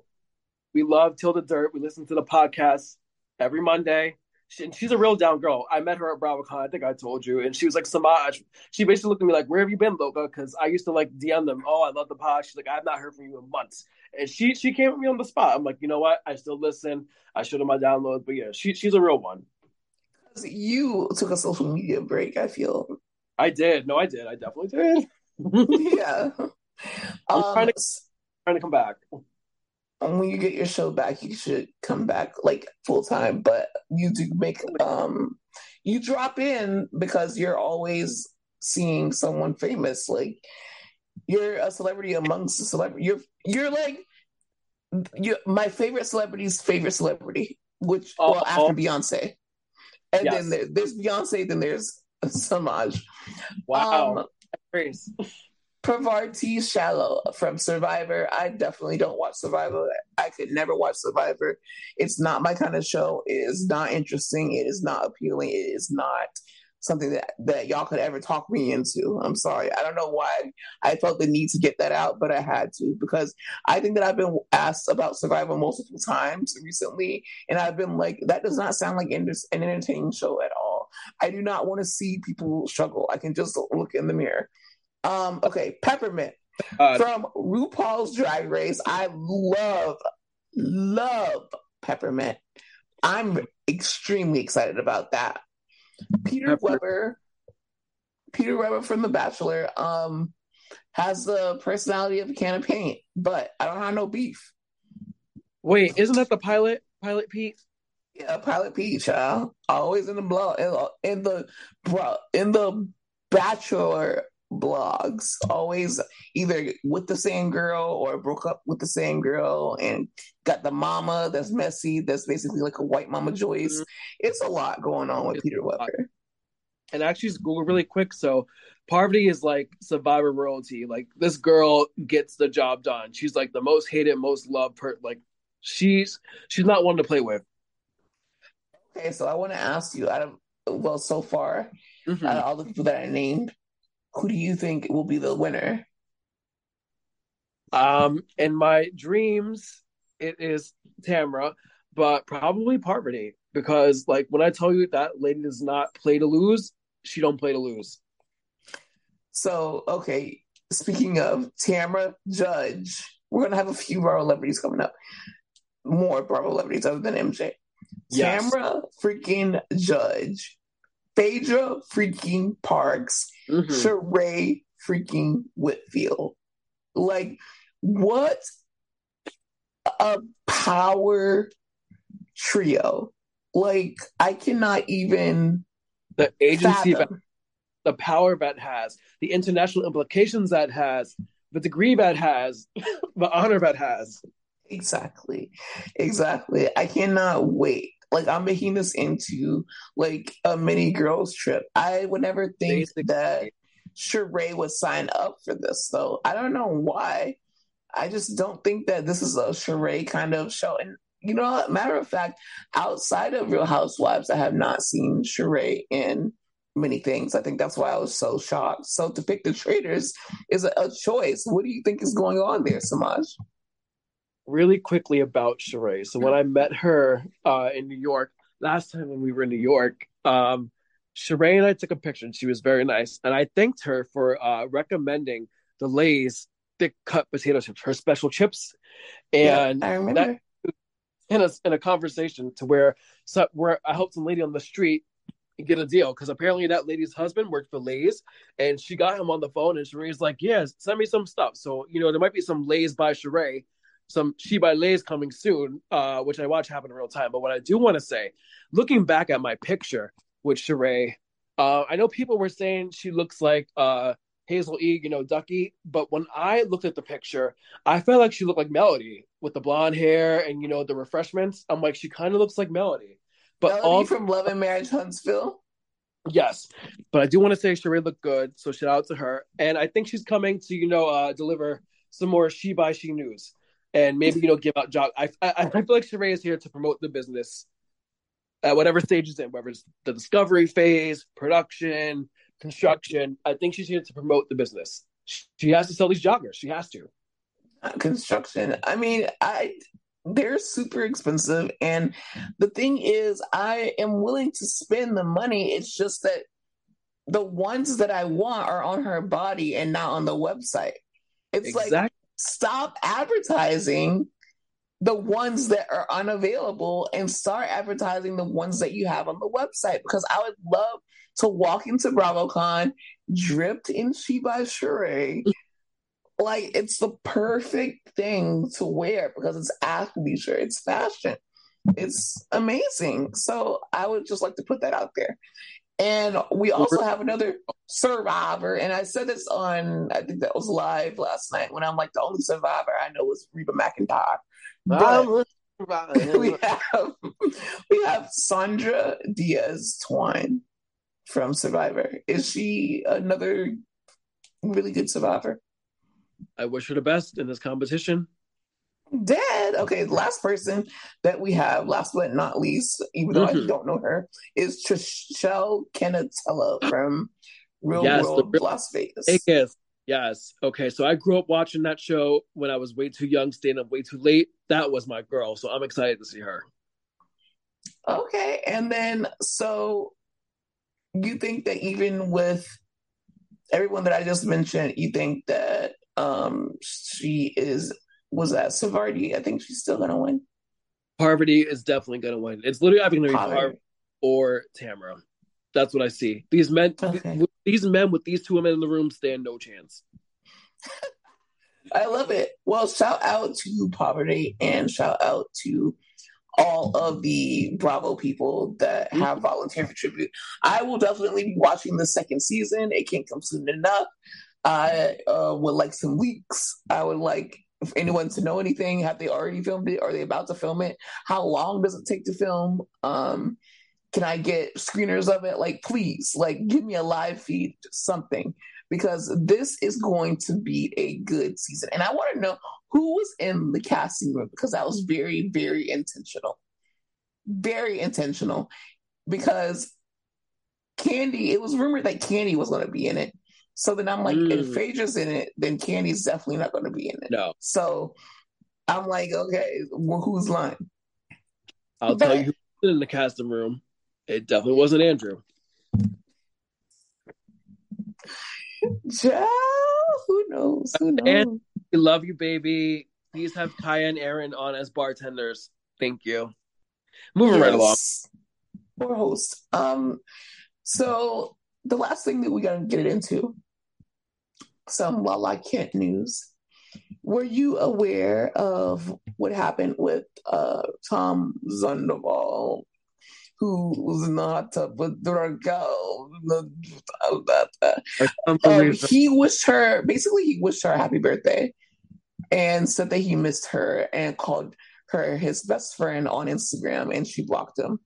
we love Till the Dirt. We listen to the podcast every Monday. She, she's a real down girl. I met her at BravoCon. I think I told you, and she was like Semajh. She basically looked at me like, "Where have you been, Loca?" Because I used to like DM them. Oh, I love the pod. She's like, "I've not heard from you in months," and she she came with me on the spot. I'm like, you know what? I still listen. I showed her my download, but yeah, she she's a real one. You took a social media break. I feel. I did. No, I did. I definitely did. yeah. I'm um, trying to trying to come back when you get your show back, you should come back like full time. But you do make um you drop in because you're always seeing someone famous. Like you're a celebrity amongst the celebrity. You're you're like you my favorite celebrity's favorite celebrity, which oh, well after oh. Beyonce. And yes. then there, there's Beyonce, then there's Semajh. Wow. Um, Parvati Shallow from Survivor. I definitely don't watch Survivor. I could never watch Survivor. It's not my kind of show. It is not interesting. It is not appealing. It is not something that, that y'all could ever talk me into. I'm sorry. I don't know why I felt the need to get that out, but I had to because I think that I've been asked about Survivor multiple times recently, and I've been like, that does not sound like an entertaining show at all. I do not want to see people struggle. I can just look in the mirror. Um, okay, Peppermint uh, from RuPaul's Drag Race. I love, love Peppermint. I'm extremely excited about that. Peter Pepper. Weber, Peter Weber from The Bachelor, um, has the personality of a can of paint, but I don't have no beef. Wait, isn't that the pilot? Pilot Pete? Yeah, Pilot Pete, child. Always in the blog in, in the bro in the Bachelor blogs, always either with the same girl or broke up with the same girl and got the mama that's messy, that's basically like a white mama Joyce. Mm-hmm. It's a lot going on with it's Peter Weber. And actually, just Google really quick. So, Parvati is like survivor royalty. Like, this girl gets the job done. She's like the most hated, most loved per like she's she's not one to play with. Okay, so I want to ask you out of well, so far, mm-hmm. out of all the people that I named, who do you think will be the winner? Um, in my dreams, it is Tamra, but probably Parvati because, like, when I tell you that lady does not play to lose, she don't play to lose. So, okay, speaking of Tamra Judge, we're gonna have a few Bravo celebrities coming up. More Bravo celebrities other than MJ. Yes. Tamra freaking Judge Phaedra freaking Parks, mm-hmm. Sheree freaking Whitfield. Like, what a power trio. Like, I cannot even. The agency, that, the power that has, the international implications that has, the degree that has, the honor that has. Exactly. Exactly. I cannot wait like I'm making this into like a mini girls trip. I would never think that Sheree would sign up for this though. I don't know why. I just don't think that this is a Sheree kind of show. And you know, matter of fact, outside of Real Housewives, I have not seen Sheree in many things. I think that's why I was so shocked. So to pick the traitors is a, a choice. What do you think is going on there, Semajh? Really quickly about Sheree. So when I met her uh, in New York last time when we were in New York, um, Sheree and I took a picture, and she was very nice. And I thanked her for uh, recommending the Lay's thick cut potato chips, her special chips. And yeah, I remember. That, in a in a conversation to where so where I helped some lady on the street get a deal because apparently that lady's husband worked for Lay's and she got him on the phone and Sheree's like, Yes, send me some stuff. So, you know, there might be some Lay's by Sheree some She by Lay's coming soon, uh, which I watch happen in real time. But what I do want to say, looking back at my picture with Sheree, uh, I know people were saying she looks like uh, Hazel E, you know, Ducky. But when I looked at the picture, I felt like she looked like Melody with the blonde hair and you know the refreshments. I'm like, she kind of looks like Melody. But Melody all from Love and Marriage Huntsville. Yes, but I do want to say Sheree looked good, so shout out to her. And I think she's coming to you know uh, deliver some more She by She news and maybe you know give out job. I, I I feel like Sheree is here to promote the business at whatever stage it's in, whether it's the discovery phase, production, construction. I think she's here to promote the business. She has to sell these joggers. She has to. Uh, construction. I mean, I they're super expensive. And the thing is, I am willing to spend the money. It's just that the ones that I want are on her body and not on the website. It's exactly. like stop advertising the ones that are unavailable and start advertising the ones that you have on the website because I would love to walk into BravoCon dripped in She by Sheree. like it's the perfect thing to wear because it's athleisure, it's fashion. It's amazing. So I would just like to put that out there. And we also have another survivor. And I said this on, I think that was live last night when I'm like, the only survivor I know is Reba McEntire. But we have we have Sandra Diaz Twine from Survivor. Is she another really good survivor? I wish her the best in this competition. Dead. Okay, last person that we have, last but not least, even though mm-hmm. I don't know her, is Trishelle Cannatella from Real yes, World real- Las Vegas. Vegas. Yes. Okay. So I grew up watching that show when I was way too young, staying up way too late. That was my girl. So I'm excited to see her. Okay. And then, so you think that even with everyone that I just mentioned, you think that um she is was that Savardi? I think she's still gonna win. Parvati is definitely gonna win. It's literally either gonna be Parvati or Tamra. That's what I see. These men, okay. these men with these two women in the room stand no chance. I love it. Well, shout out to Parvati and shout out to all of the Bravo people that have mm-hmm. volunteered for tribute. I will definitely be watching the second season. It can't come soon enough. I uh, would like some weeks. I would like if anyone to know anything. Have they already filmed it? Are they about to film it? How long does it take to film? Um, can I get screeners of it? Like, please, like, give me a live feed, something, because this is going to be a good season. And I want to know who was in the casting room because that was very, very intentional. Very intentional because Kandi, it was rumored that Kandi was going to be in it. So then I'm like, mm. if Phaedra's in it, then Kandi's definitely not going to be in it. No. So I'm like, okay, well, who's lying? I'll but, tell you who's in the casting room. It definitely wasn't Andrew. Joe, who knows? Who knows? And we love you, baby. Please have Kaya and Aaron on as bartenders. Thank you. Moving yes. right along. More host. Um, so the last thing that we gotta get into, some La Lala Kent news. Were you aware of what happened with uh, Tom Sandoval, who was not a? Um, he wished her, basically, he wished her a happy birthday and said that he missed her and called her his best friend on Instagram and she blocked him.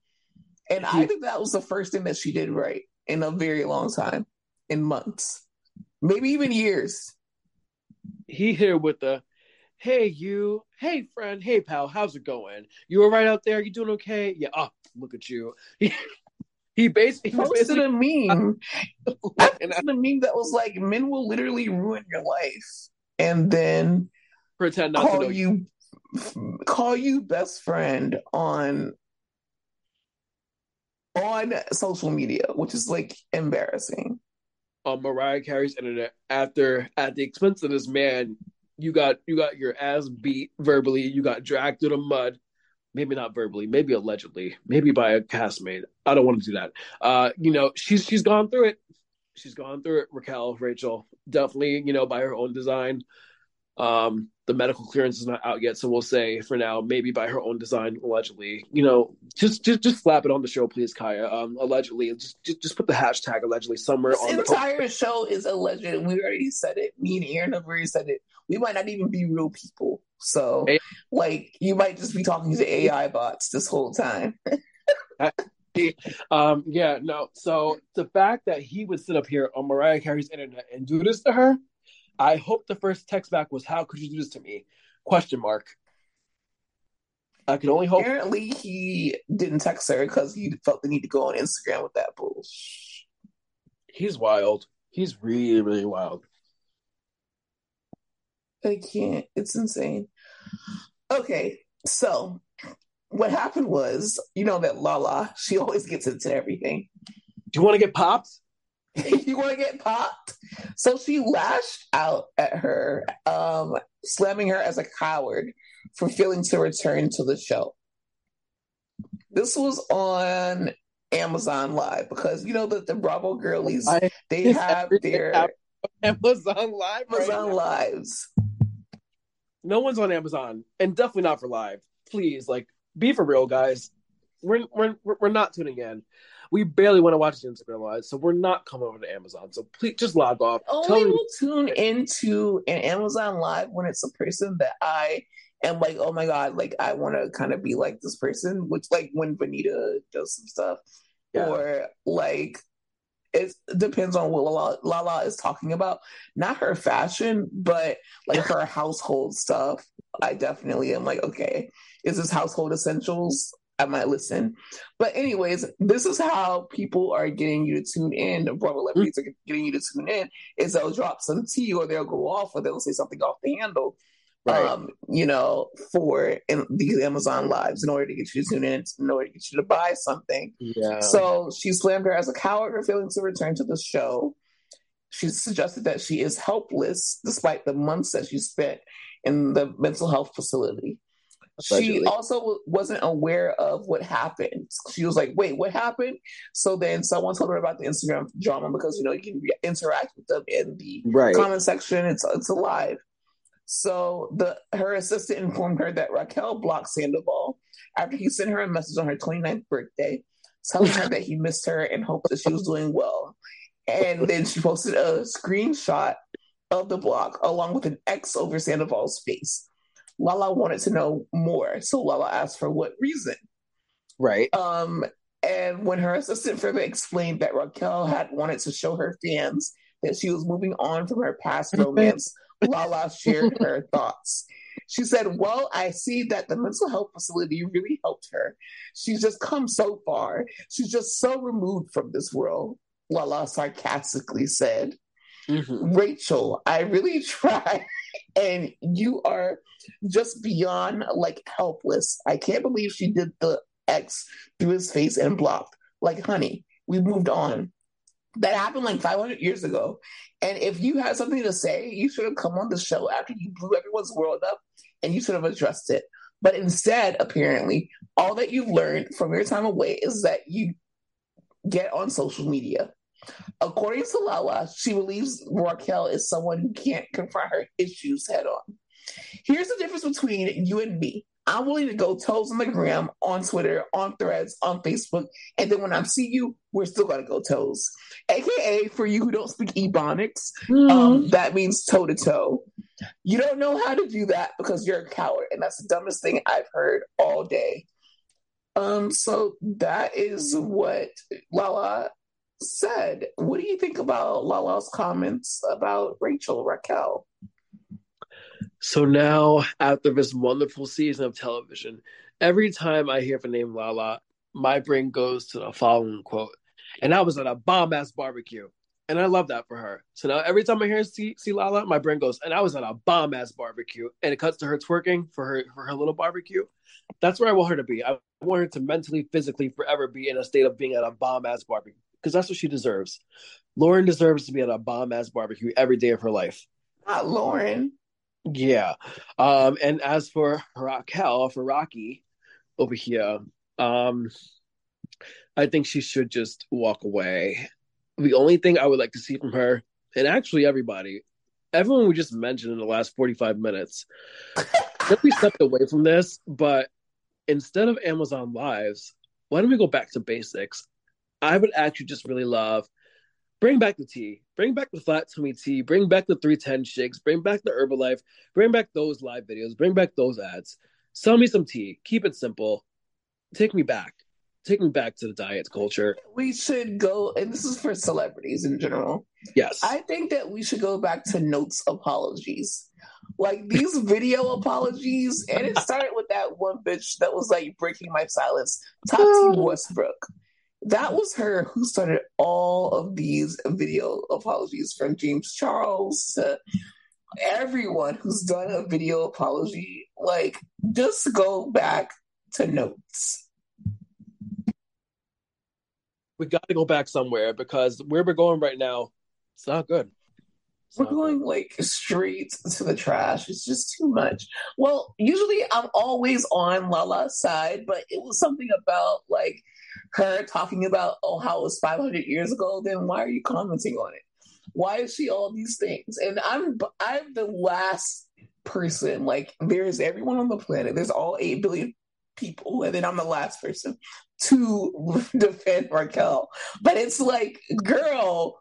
And I think that was the first thing that she did right in a very long time, in months, maybe even years. He here with the, hey you, hey friend, hey pal, how's it going? You all right out there? You doing okay? Yeah. Oh, look at you. He, he basically posted a meme. and a meme that was like, men will literally ruin your life, and then pretend not call to know you call you best friend on on social media, which is like embarrassing. On Mariah Carey's internet, after at the expense of this man, you got you got your ass beat verbally, you got dragged through the mud. Maybe not verbally, maybe allegedly, maybe by a castmate. I don't want to do that. Uh, you know, she's she's gone through it. She's gone through it. Raquel, Rachel, definitely, you know, by her own design. Um, the medical clearance is not out yet, so we'll say for now, maybe by her own design, allegedly. You know, just just just slap it on the show, please, Kaya. Um, allegedly, just just, just put the hashtag allegedly somewhere this on the entire show is alleged. We already said it. Me and Aaron have already said it. We might not even be real people, so like you might just be talking to AI bots this whole time. um, yeah, no. So the fact that he would sit up here on Mariah Carey's internet and do this to her I hope the first text back was, "How could you do this to me?" Question mark. I can only hope. Apparently, he didn't text her because he felt the need to go on Instagram with that bullshit. He's wild. He's really, really wild. I can't. It's insane. Okay, So what happened was, you know that Lala, she always gets into everything. Do you want to get popped? you want to get popped? So she lashed out at her, um, slamming her as a coward for failing to return to the show. This was on Amazon Live because you know that the Bravo girlies I, they have their Amazon Live Amazon right Lives. No one's on Amazon, and definitely not for live. Please, like, be for real, guys. We're we're we're not tuning in. We barely want to watch the Instagram Live, so we're not coming over to Amazon. So please, just log off. Only will tune into an Amazon Live when it's a person that I am like, oh my god, like I want to kind of be like this person. Which, like, when Venita does some stuff, yeah. or like it depends on what Lala, Lala is talking about. Not her fashion, but like her household stuff. I definitely am like, okay, is this household essentials? I might listen. But anyways, this is how people are getting you to tune in. The Bravo celebrities mm-hmm. are getting you to tune in. Is they'll drop some tea or they'll go off or they'll say something off the handle right. um, you know, for in these Amazon lives in order to get you to tune in, in order to get you to buy something. Yeah. So she slammed her as a coward for failing to return to the show. She suggested that she is helpless despite the months that she spent in the mental health facility. Allegedly. She also wasn't aware of what happened. She was like, "Wait, what happened?" So then someone told her about the Instagram drama because you know you can interact with them in the right. comment section. It's it's alive. So the her assistant informed her that Raquel blocked Sandoval after he sent her a message on her 29th birthday, telling her that he missed her and hoped that she was doing well. And then she posted a screenshot of the block along with an X over Sandoval's face. Lala wanted to know more, so Lala asked for what reason. Right. Um, and when her assistant further explained that Raquel had wanted to show her fans that she was moving on from her past romance Lala shared her thoughts. She said, Well, I see that the mental health facility really helped her. She's just come so far. She's just so removed from this world, Lala sarcastically said. Mm-hmm. Rachel, I really tried, and you are just beyond like helpless. I can't believe she did the X through his face and blocked. Like, honey, we moved on that happened like 500 years ago. And if you had something to say, you should have come on the show after you blew everyone's world up and you should have addressed it. But instead, apparently, all that you've learned from your time away is that you get on social media. According to Lala, she believes Raquel is someone who can't confront her issues head on. Here's the difference between you and me. I'm willing to go toes on the gram, on Twitter, on threads, on Facebook. And then when I see you, we're still going to go toes. AKA, for you who don't speak Ebonics, mm. um, that means toe to toe. You don't know how to do that because you're a coward. And that's the dumbest thing I've heard all day. Um, so that is what Lala said. What do you think about Lala's comments about Rachel Raquel? So now, after this wonderful season of television, every time I hear the name Lala, my brain goes to the following quote. And I was at a bomb ass barbecue. And I love that for her. So now every time I hear see, see Lala, my brain goes, and I was at a bomb ass barbecue. And it cuts to her twerking for her for her little barbecue. That's where I want her to be. I want her to mentally, physically, forever be in a state of being at a bomb ass barbecue. Because that's what she deserves. Lauren deserves to be at a bomb ass barbecue every day of her life. Not Lauren. Yeah. Um, and as for Raquel, for Rocky over here, um, I think she should just walk away. The only thing I would like to see from her, and actually everybody, everyone we just mentioned in the last 45 minutes, that we stepped away from this, but instead of Amazon Lives, why don't we go back to basics? I would actually just really love bring back the tea, bring back the flat tummy tea, bring back the 310 shakes, bring back the Herbalife, bring back those live videos, bring back those ads. Sell me some tea. Keep it simple. Take me back. Take me back to the diet culture. We should go, and this is for celebrities in general. Yes. I think that we should go back to notes apologies. Like these video apologies, and it started with that one bitch that was like breaking my silence, Tati ah. Westbrook that was her who started all of these video apologies from James Charles to everyone who's done a video apology Like, just go back to notes. We got to go back somewhere because where we're going right now, it's not good. It's We're not going like straight to the trash. It's just too much. Well, usually I'm always on Lala's side, but it was something about like her talking about oh how it was 500 years ago. Then why are you commenting on it? Why is she all these things? And I'm I'm the last person. Like there's everyone on the planet. There's all eight billion people, and then I'm the last person to defend Raquel. But it's like, girl,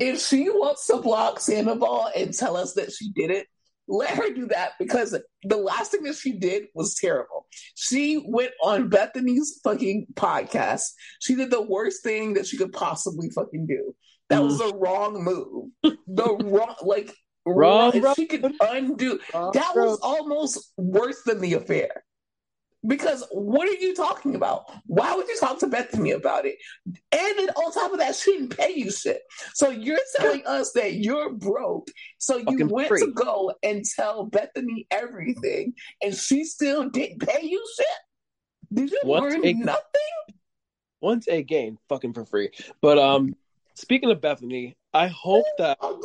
if she wants to block Sandoval and tell us that she did it, let her do that because the last thing that she did was terrible. She went on Bethenny's fucking podcast. She did the worst thing that she could possibly fucking do. That was the mm. wrong move. The wrong, like, Wrong road. she could undo. Wrong That was almost worse than the affair. Because what are you talking about? Why would you talk to Bethenny about it? And then on top of that, she didn't pay you shit. So you're telling us that you're broke. So you Fucking went free. to go and tell Bethenny everything, and she still didn't pay you shit. Did you What learn a- nothing? Once again, fucking for free. But um, speaking of Bethenny, I hope that Oh,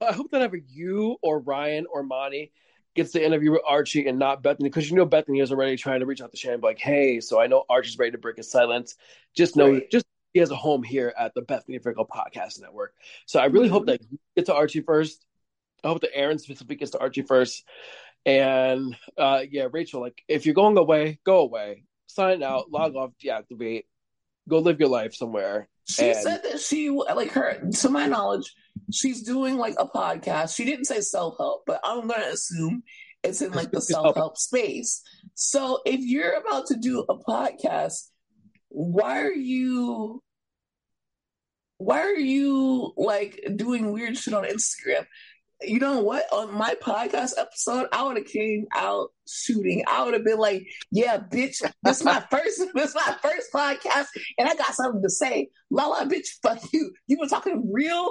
I hope that ever you or Ryan or Monty gets the interview with Archie and not Bethenny, because you know Bethenny is already trying to reach out to Shannon, like, hey, so I know Archie's ready to break his silence. Just know, Right. just he has a home here at the Bethenny Fickle Podcast Network. So I really hope that you get to Archie first. I hope that Aaron specifically gets to Archie first. And uh yeah, Rachel, like if you're going away, go away. Sign out, log off, deactivate, go live your life somewhere. She And- said that she like her to my knowledge, she's doing like a podcast. She didn't say self help, but I'm gonna assume it's in like the self help space. So if you're about to do a podcast, why are you why are you like doing weird shit on Instagram? You know what? On my podcast episode, I would have came out shooting. I would have been like, "Yeah, bitch, this is my first, this is my first podcast, and I got something to say." Lala, bitch, fuck you. You were talking real,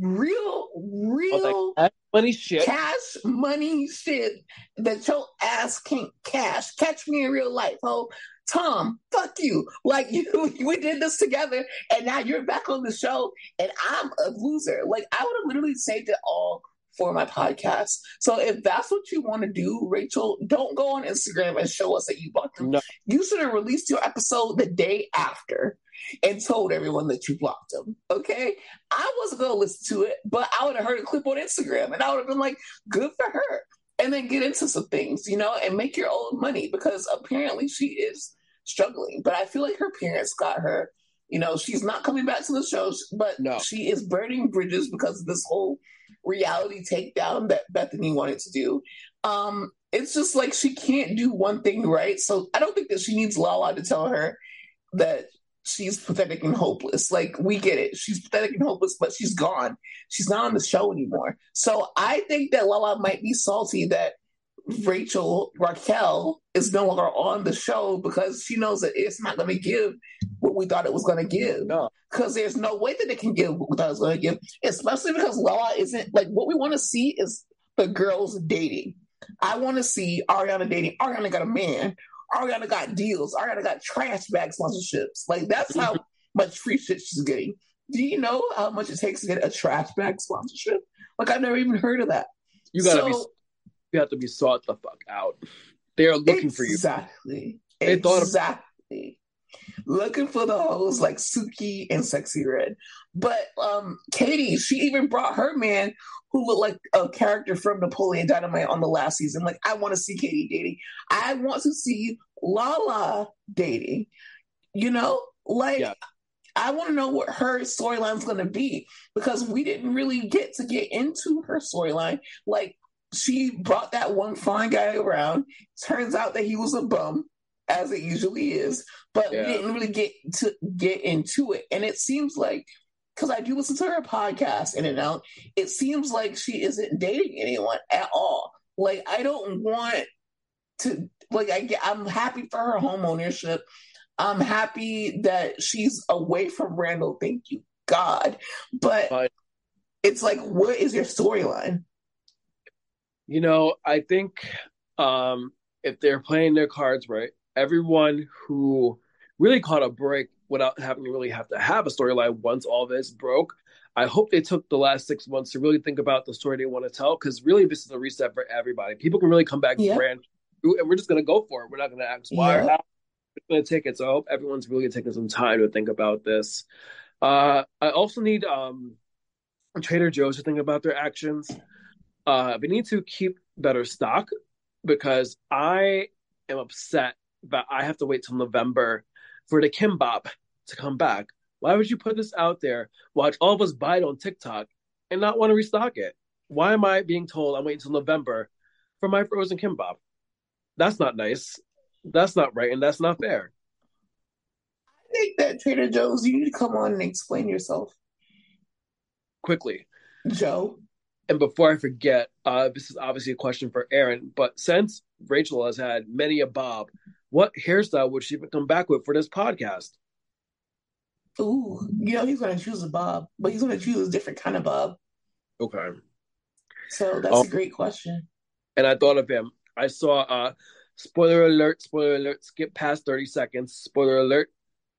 real, oh, real like, "That's funny shit. cash money shit that your ass can't cash. Catch me in real life, ho. Tom, fuck you. Like you, we did this together, and now you're back on the show, and I'm a loser. Like I would have literally saved it all for my podcast. So if that's what you want to do, Rachel, don't go on Instagram and show us that you bought them. No. You should have released your episode the day after and told everyone that you blocked them. Okay, I wasn't gonna listen to it, but I would have heard a clip on Instagram, and I would have been like, "Good for her." And then get into some things, you know, and make your own money because apparently she is struggling. But I feel like her parents got her. You know, she's not coming back to the show, but No. she is burning bridges because of this whole reality takedown that Bethenny wanted to do. Um, it's just like she can't do one thing right. So I don't think that she needs Lala to tell her that she's pathetic and hopeless. Like we get it. She's pathetic and hopeless, but she's gone. She's not on the show anymore. So I think that Lala might be salty that Rachel Raquel is no longer on the show because she knows that it's not going to give what we thought it was going to give. No. Because there's no way that it can give what we thought it was going to give, especially because Lala isn't like what we want to see is the girls dating. I want to see Ariana dating. Ariana got a man. Ariana got deals. Ariana got trash bag sponsorships. Like that's how mm-hmm. much free shit she's getting. Do you know how much it takes to get a trash bag sponsorship? Like I've never even heard of that. You gotta So- be you have to be sought the fuck out. They are looking for you. Exactly. They thought of- exactly. Looking for the hoes like Suki and Sexyy Red. But um Katie, she even brought her man who looked like a character from Napoleon Dynamite on the last season. Like, I want to see Katie dating. I want to see Lala dating. You know? Like Yeah. I want to know what her storyline's going to be because we didn't really get to get into her storyline. Like, she brought that one fine guy around. Turns out that he was a bum, as it usually is, but Yeah. we didn't really get to get into it. And it seems like because I do listen to her podcast in and out, it seems like she isn't dating anyone at all. Like, I don't want to like I get I'm happy for her home ownership. I'm happy that she's away from Randall. Thank you, God. But Fine. it's like, what is your storyline? You know, I think um, if they're playing their cards right, everyone who really caught a break without having to really have to have a storyline once all this broke. I hope they took the last six months to really think about the story they want to tell because really this is a reset for everybody. People can really come back brand new, and we're just going to go for it. We're not going to ask why yep. or how. We're going to take it. So I hope everyone's really taking some time to think about this. Uh, I also need um, Trader Joe's to think about their actions. Uh, we need to keep better stock because I am upset that I have to wait till November for the kimbap to come back. Why would you put this out there, watch all of us buy it on TikTok, and not want to restock it? Why am I being told I'm waiting until November for my frozen kimbap? That's not nice. That's not right, and that's not fair. I think that Trader Joe's, you need to come on and explain yourself quickly. Joe. And before I forget, uh, this is obviously a question for Aaron, but since Rachel has had many a bob, what hairstyle would she come back with for this podcast? Ooh, you know he's gonna choose a bob, but he's gonna choose a different kind of bob. Okay. So that's a great question. And I thought of him. I saw uh spoiler alert, spoiler alert, skip past 30 seconds, spoiler alert.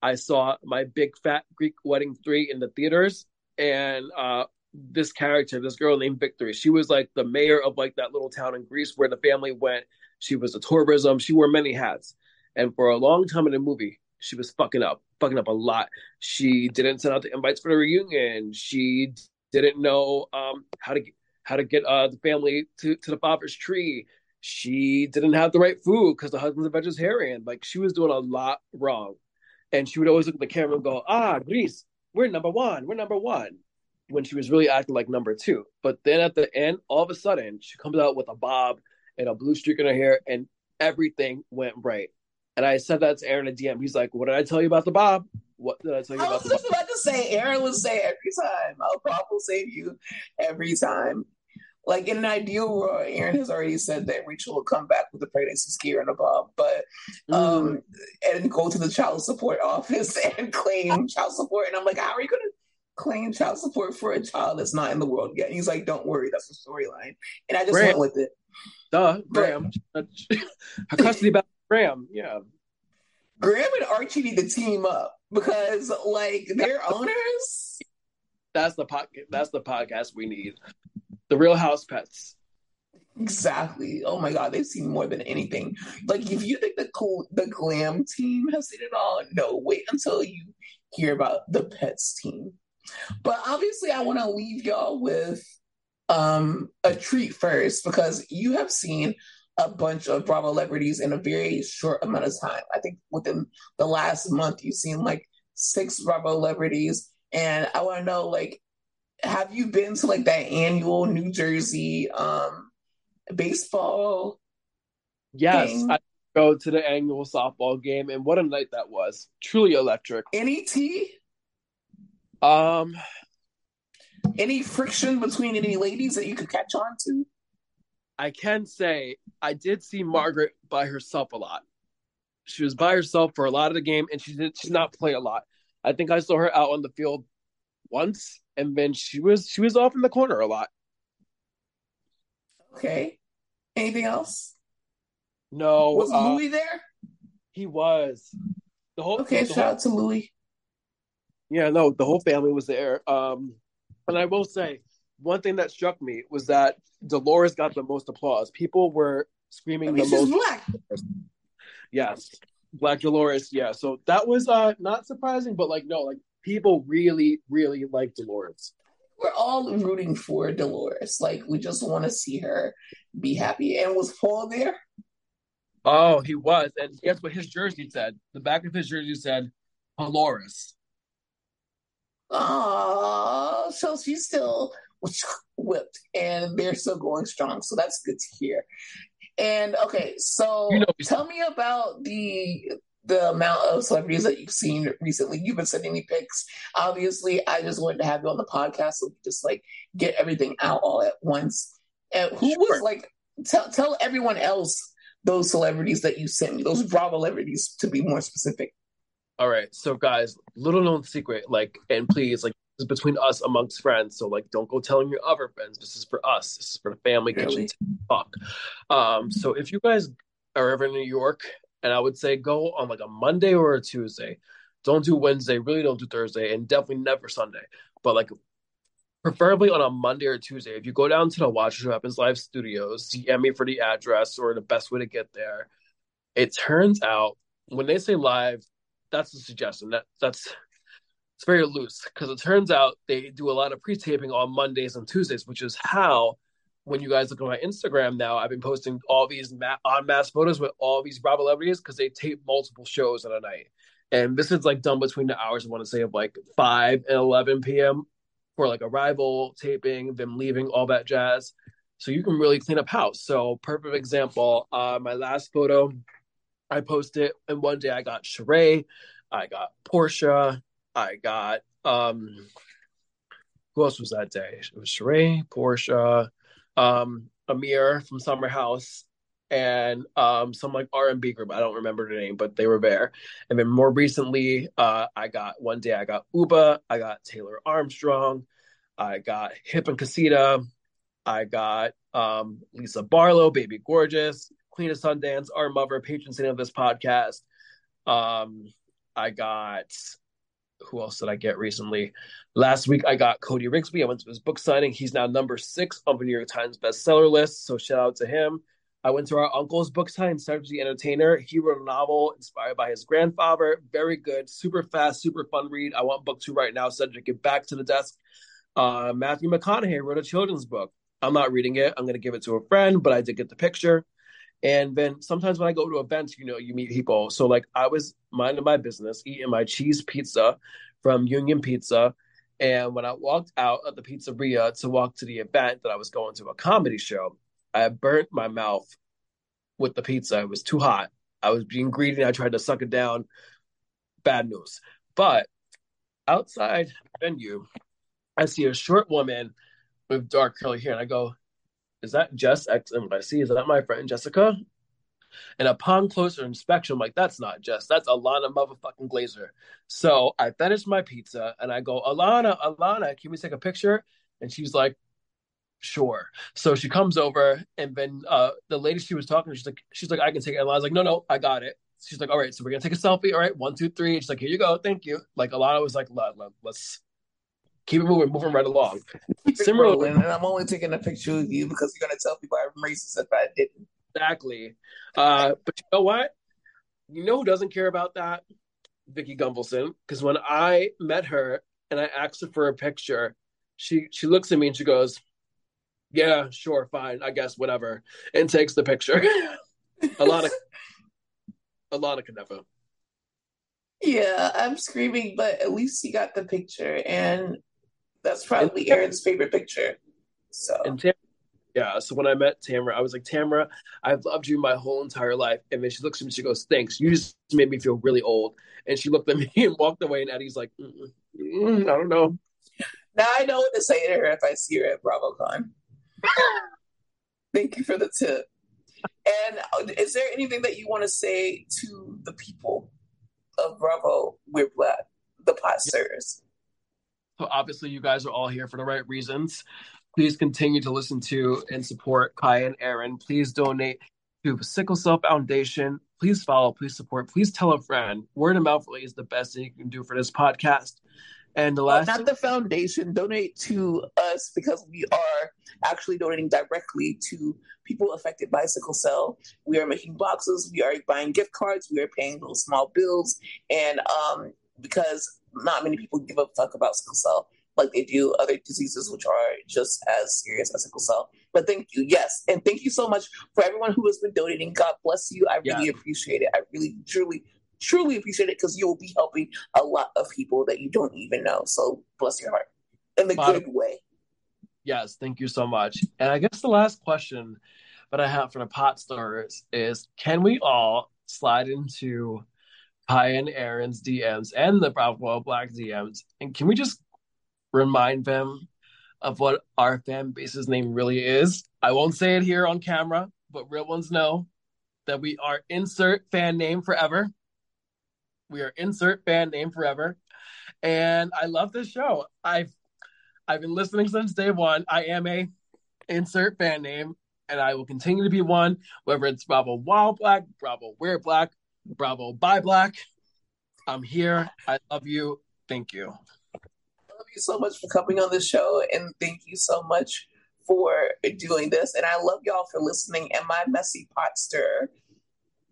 I saw my big fat Greek wedding three in the theaters, and uh this character, this girl named Victory, she was like the mayor of like that little town in Greece where the family went. She was a tourism, she wore many hats. And for a long time in the movie, she was fucking up, fucking up a lot. She didn't send out the invites for the reunion. She didn't know um, how to how to get uh, the family to, to the father's tree. She didn't have the right food because the husband's a vegetarian. Like she was doing a lot wrong, and she would always look at the camera and go, "Ah, Greece, we're number one. We're number one." When she was really acting like number two. But then at the end, all of a sudden, she comes out with a bob and a blue streak in her hair, and everything went right. And I said that to Aaron at DM. He's like, "What did I tell you about the Bob? What did I tell you I about?" I was just about to say, Aaron will say every time. I'll probably save you every time. Like in an ideal world, Aaron has already said that Rachel will come back with a pregnancy scare and a Bob, but um, mm. and go to the child support office and claim child support. And I'm like, how are you going to claim child support for a child that's not in the world yet? And he's like, don't worry, that's the storyline. And I just Graham. went with it. Duh, Graham. Her custody battle Graham, yeah. Graham and Archie need to team up because, like, their owners. That's the pod- That's the podcast we need. The Real House Pets. Exactly. Oh my God, they've seen more than anything. Like, if you think the cool, the glam team has seen it all, no, wait until you hear about the pets team. But obviously, I want to leave y'all with um a treat first because you have seen a bunch of Bravo celebrities in a very short amount of time. I think within the last month, you've seen like six Bravo celebrities. And I want to know, like, have you been to like that annual New Jersey um baseball? Yes, thing? I go to the annual softball game, and what a night that was! Truly electric. Any tea? Um, any friction between any ladies that you could catch on to? I can say I did see Margaret by herself a lot. She was by herself for a lot of the game, and she did she not play a lot. I think I saw her out on the field once, and then she was she was off in the corner a lot. Okay. Anything else? No. Was uh, Luis there? He was. The whole Okay, the shout whole, out to Luis. Yeah, no, the whole family was there. Um, and I will say, one thing that struck me was that Dolores got the most applause. People were screaming I mean, the most. black. Yes, Black Dolores. Yeah, so that was uh not surprising, but like no, like people really, really like Dolores. We're all rooting for Dolores. Like we just want to see her be happy. And was Paul there? Oh, he was. And guess what his jersey said? The back of his jersey said Dolores. Oh, so she's still whipped and they're still going strong. So that's good to hear. And okay, so you know, tell me about the the amount of celebrities that you've seen recently. You've been sending me pics. Obviously, I just wanted to have you on the podcast so we just like get everything out all at once. And who sure. was like tell tell everyone else those celebrities that you sent me, those Bravo celebrities to be more specific. All right, so guys, little known secret, like, and please, like, is between us amongst friends. So like, don't go telling your other friends. This is for us. This is for the family really? kitchen talk. Um, so if you guys are ever in New York, and I would say go on like a Monday or a Tuesday. Don't do Wednesday. Really, don't do Thursday, and definitely never Sunday. But like, preferably on a Monday or Tuesday. If you go down to the Watch What Happens Live studios, DM me for the address or the best way to get there. It turns out when they say live, that's the suggestion. That that's it's very loose because it turns out they do a lot of pre-taping on Mondays and Tuesdays, which is how when you guys look at my Instagram now, I've been posting all these ma- on mass photos with all these Bravo celebrities because they tape multiple shows in a night. And this is like done between the hours, I want to say, of like 5 and 11 p.m. for like arrival, taping, them leaving, all that jazz. So you can really clean up house. So, perfect example, uh, my last photo, I posted, it, and one day I got Sheree, I got Porsha, I got, um, who else was that day? It was Sheree, Porsha, um, Amir from Summer House, and um, some like R and B group. I don't remember the name, but they were there. And then more recently, uh, I got one day I got Ubah, I got Taylor Armstrong, I got Hip and Casita, I got um, Lisa Barlow, Baby Gorgeous, Queen of Sundance, our mother, patron saint of this podcast. Um, I got who else did I get recently? Last week I got Cody Rigsby. I went to his book signing. He's now number six on the New York Times bestseller list. So shout out to him. I went to our uncle's book signing, Cedric the Entertainer. He wrote a novel inspired by his grandfather. Very good, super fast, super fun read. I want book two right now. Cedric, get back to the desk. Uh, Matthew McConaughey wrote a children's book. I'm not reading it. I'm going to give it to a friend, but I did get the picture. And then sometimes when I go to events, you know, you meet people. So like I was minding my business, eating my cheese pizza from Union Pizza. And when I walked out of the pizzeria to walk to the event that I was going to a comedy show, I burnt my mouth with the pizza. It was too hot. I was being greedy. I tried to suck it down. Bad news. But outside venue, I see a short woman with dark curly hair, and I go, is that Jess X NYC? Is that my friend Jessica? And upon closer inspection, I'm like, that's not Jess. That's Ilana motherfucking Glazer. So I finished my pizza and I go, Ilana, Ilana, can we take a picture? And she's like, sure. So she comes over and then uh, the lady she was talking to, she's like, she's like, I can take it. And Ilana's like, no, no, I got it. She's like, all right, so we're gonna take a selfie. All right, one, two, three. And she's like, here you go, thank you. Like Ilana was like, let, let, let's keep it moving, moving right along. Similarly, and I'm only taking a picture of you because you're gonna tell people I'm racist if I didn't. Exactly. Uh, but you know what? You know who doesn't care about that? Vicki Gunvalson. Because when I met her and I asked her for a picture, she she looks at me and she goes, "Yeah, sure, fine, I guess, whatever," and takes the picture. a lot of a lot of Kanefa. Yeah, I'm screaming, but at least he got the picture, and that's probably Aaron's favorite picture. So and Tam- yeah, so when I met Tamra, I was like, Tamra, I've loved you my whole entire life. And then she looks at me, she goes, Thanks. You just made me feel really old. And she looked at me and walked away. And Eddie's like, mm, I don't know. Now I know what to say to her if I see her at BravoCon. Thank you for the tip. And is there anything that you want to say to the people of Bravo We're Black, the podcasters? So obviously, you guys are all here for the right reasons. Please continue to listen to and support Kai and Aaron. Please donate to the Sickle Cell Foundation. Please follow, please support, please tell a friend. Word of mouth really is the best thing you can do for this podcast. And the last, not the foundation, donate to us because we are actually donating directly to people affected by sickle cell. We are making boxes, we are buying gift cards, we are paying those small bills, and um, because not many people give a fuck about sickle cell like they do other diseases which are just as serious as sickle cell. But thank you, yes, and thank you so much for everyone who has been donating. God bless you. I really yeah. appreciate it. I really, truly, truly appreciate it because you'll be helping a lot of people that you don't even know. So bless your heart in the good way. Yes, thank you so much. And I guess the last question that I have for the pot stars is: Can we all slide into Kai and Aaron's DMs and the Bravo Black DMs. And can we just remind them of what our fan base's name really is? I won't say it here on camera, but real ones know that we are insert fan name forever. We are insert fan name forever. and I love this show. I've I've been listening since day one. I am a insert fan name, and I will continue to be one, whether it's Bravo Wild Black, Bravo We're Black, Bravo Bye, Black. I'm here. I love you. Thank you. I love you so much for coming on the show, and thank you so much for doing this. And I love y'all for listening. And my messy pot stir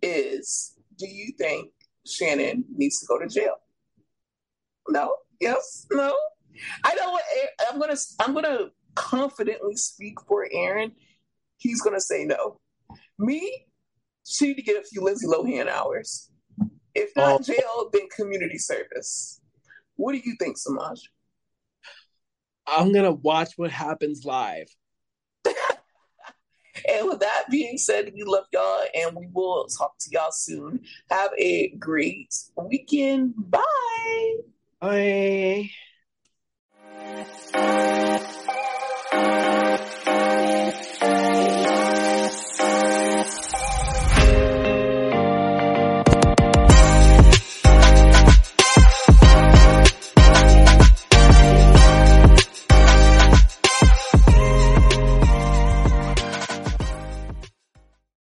is: Do you think Shannon needs to go to jail? No. Yes. No. I know what I'm gonna. I'm gonna confidently speak for Aaron. He's gonna say no. Me, she need to get a few Lindsay Lohan hours. If not oh. jail, then community service. What do you think, Semajh? I'm gonna watch what happens live. and with that being said, we love y'all and we will talk to y'all soon. Have a great weekend. Bye. Bye.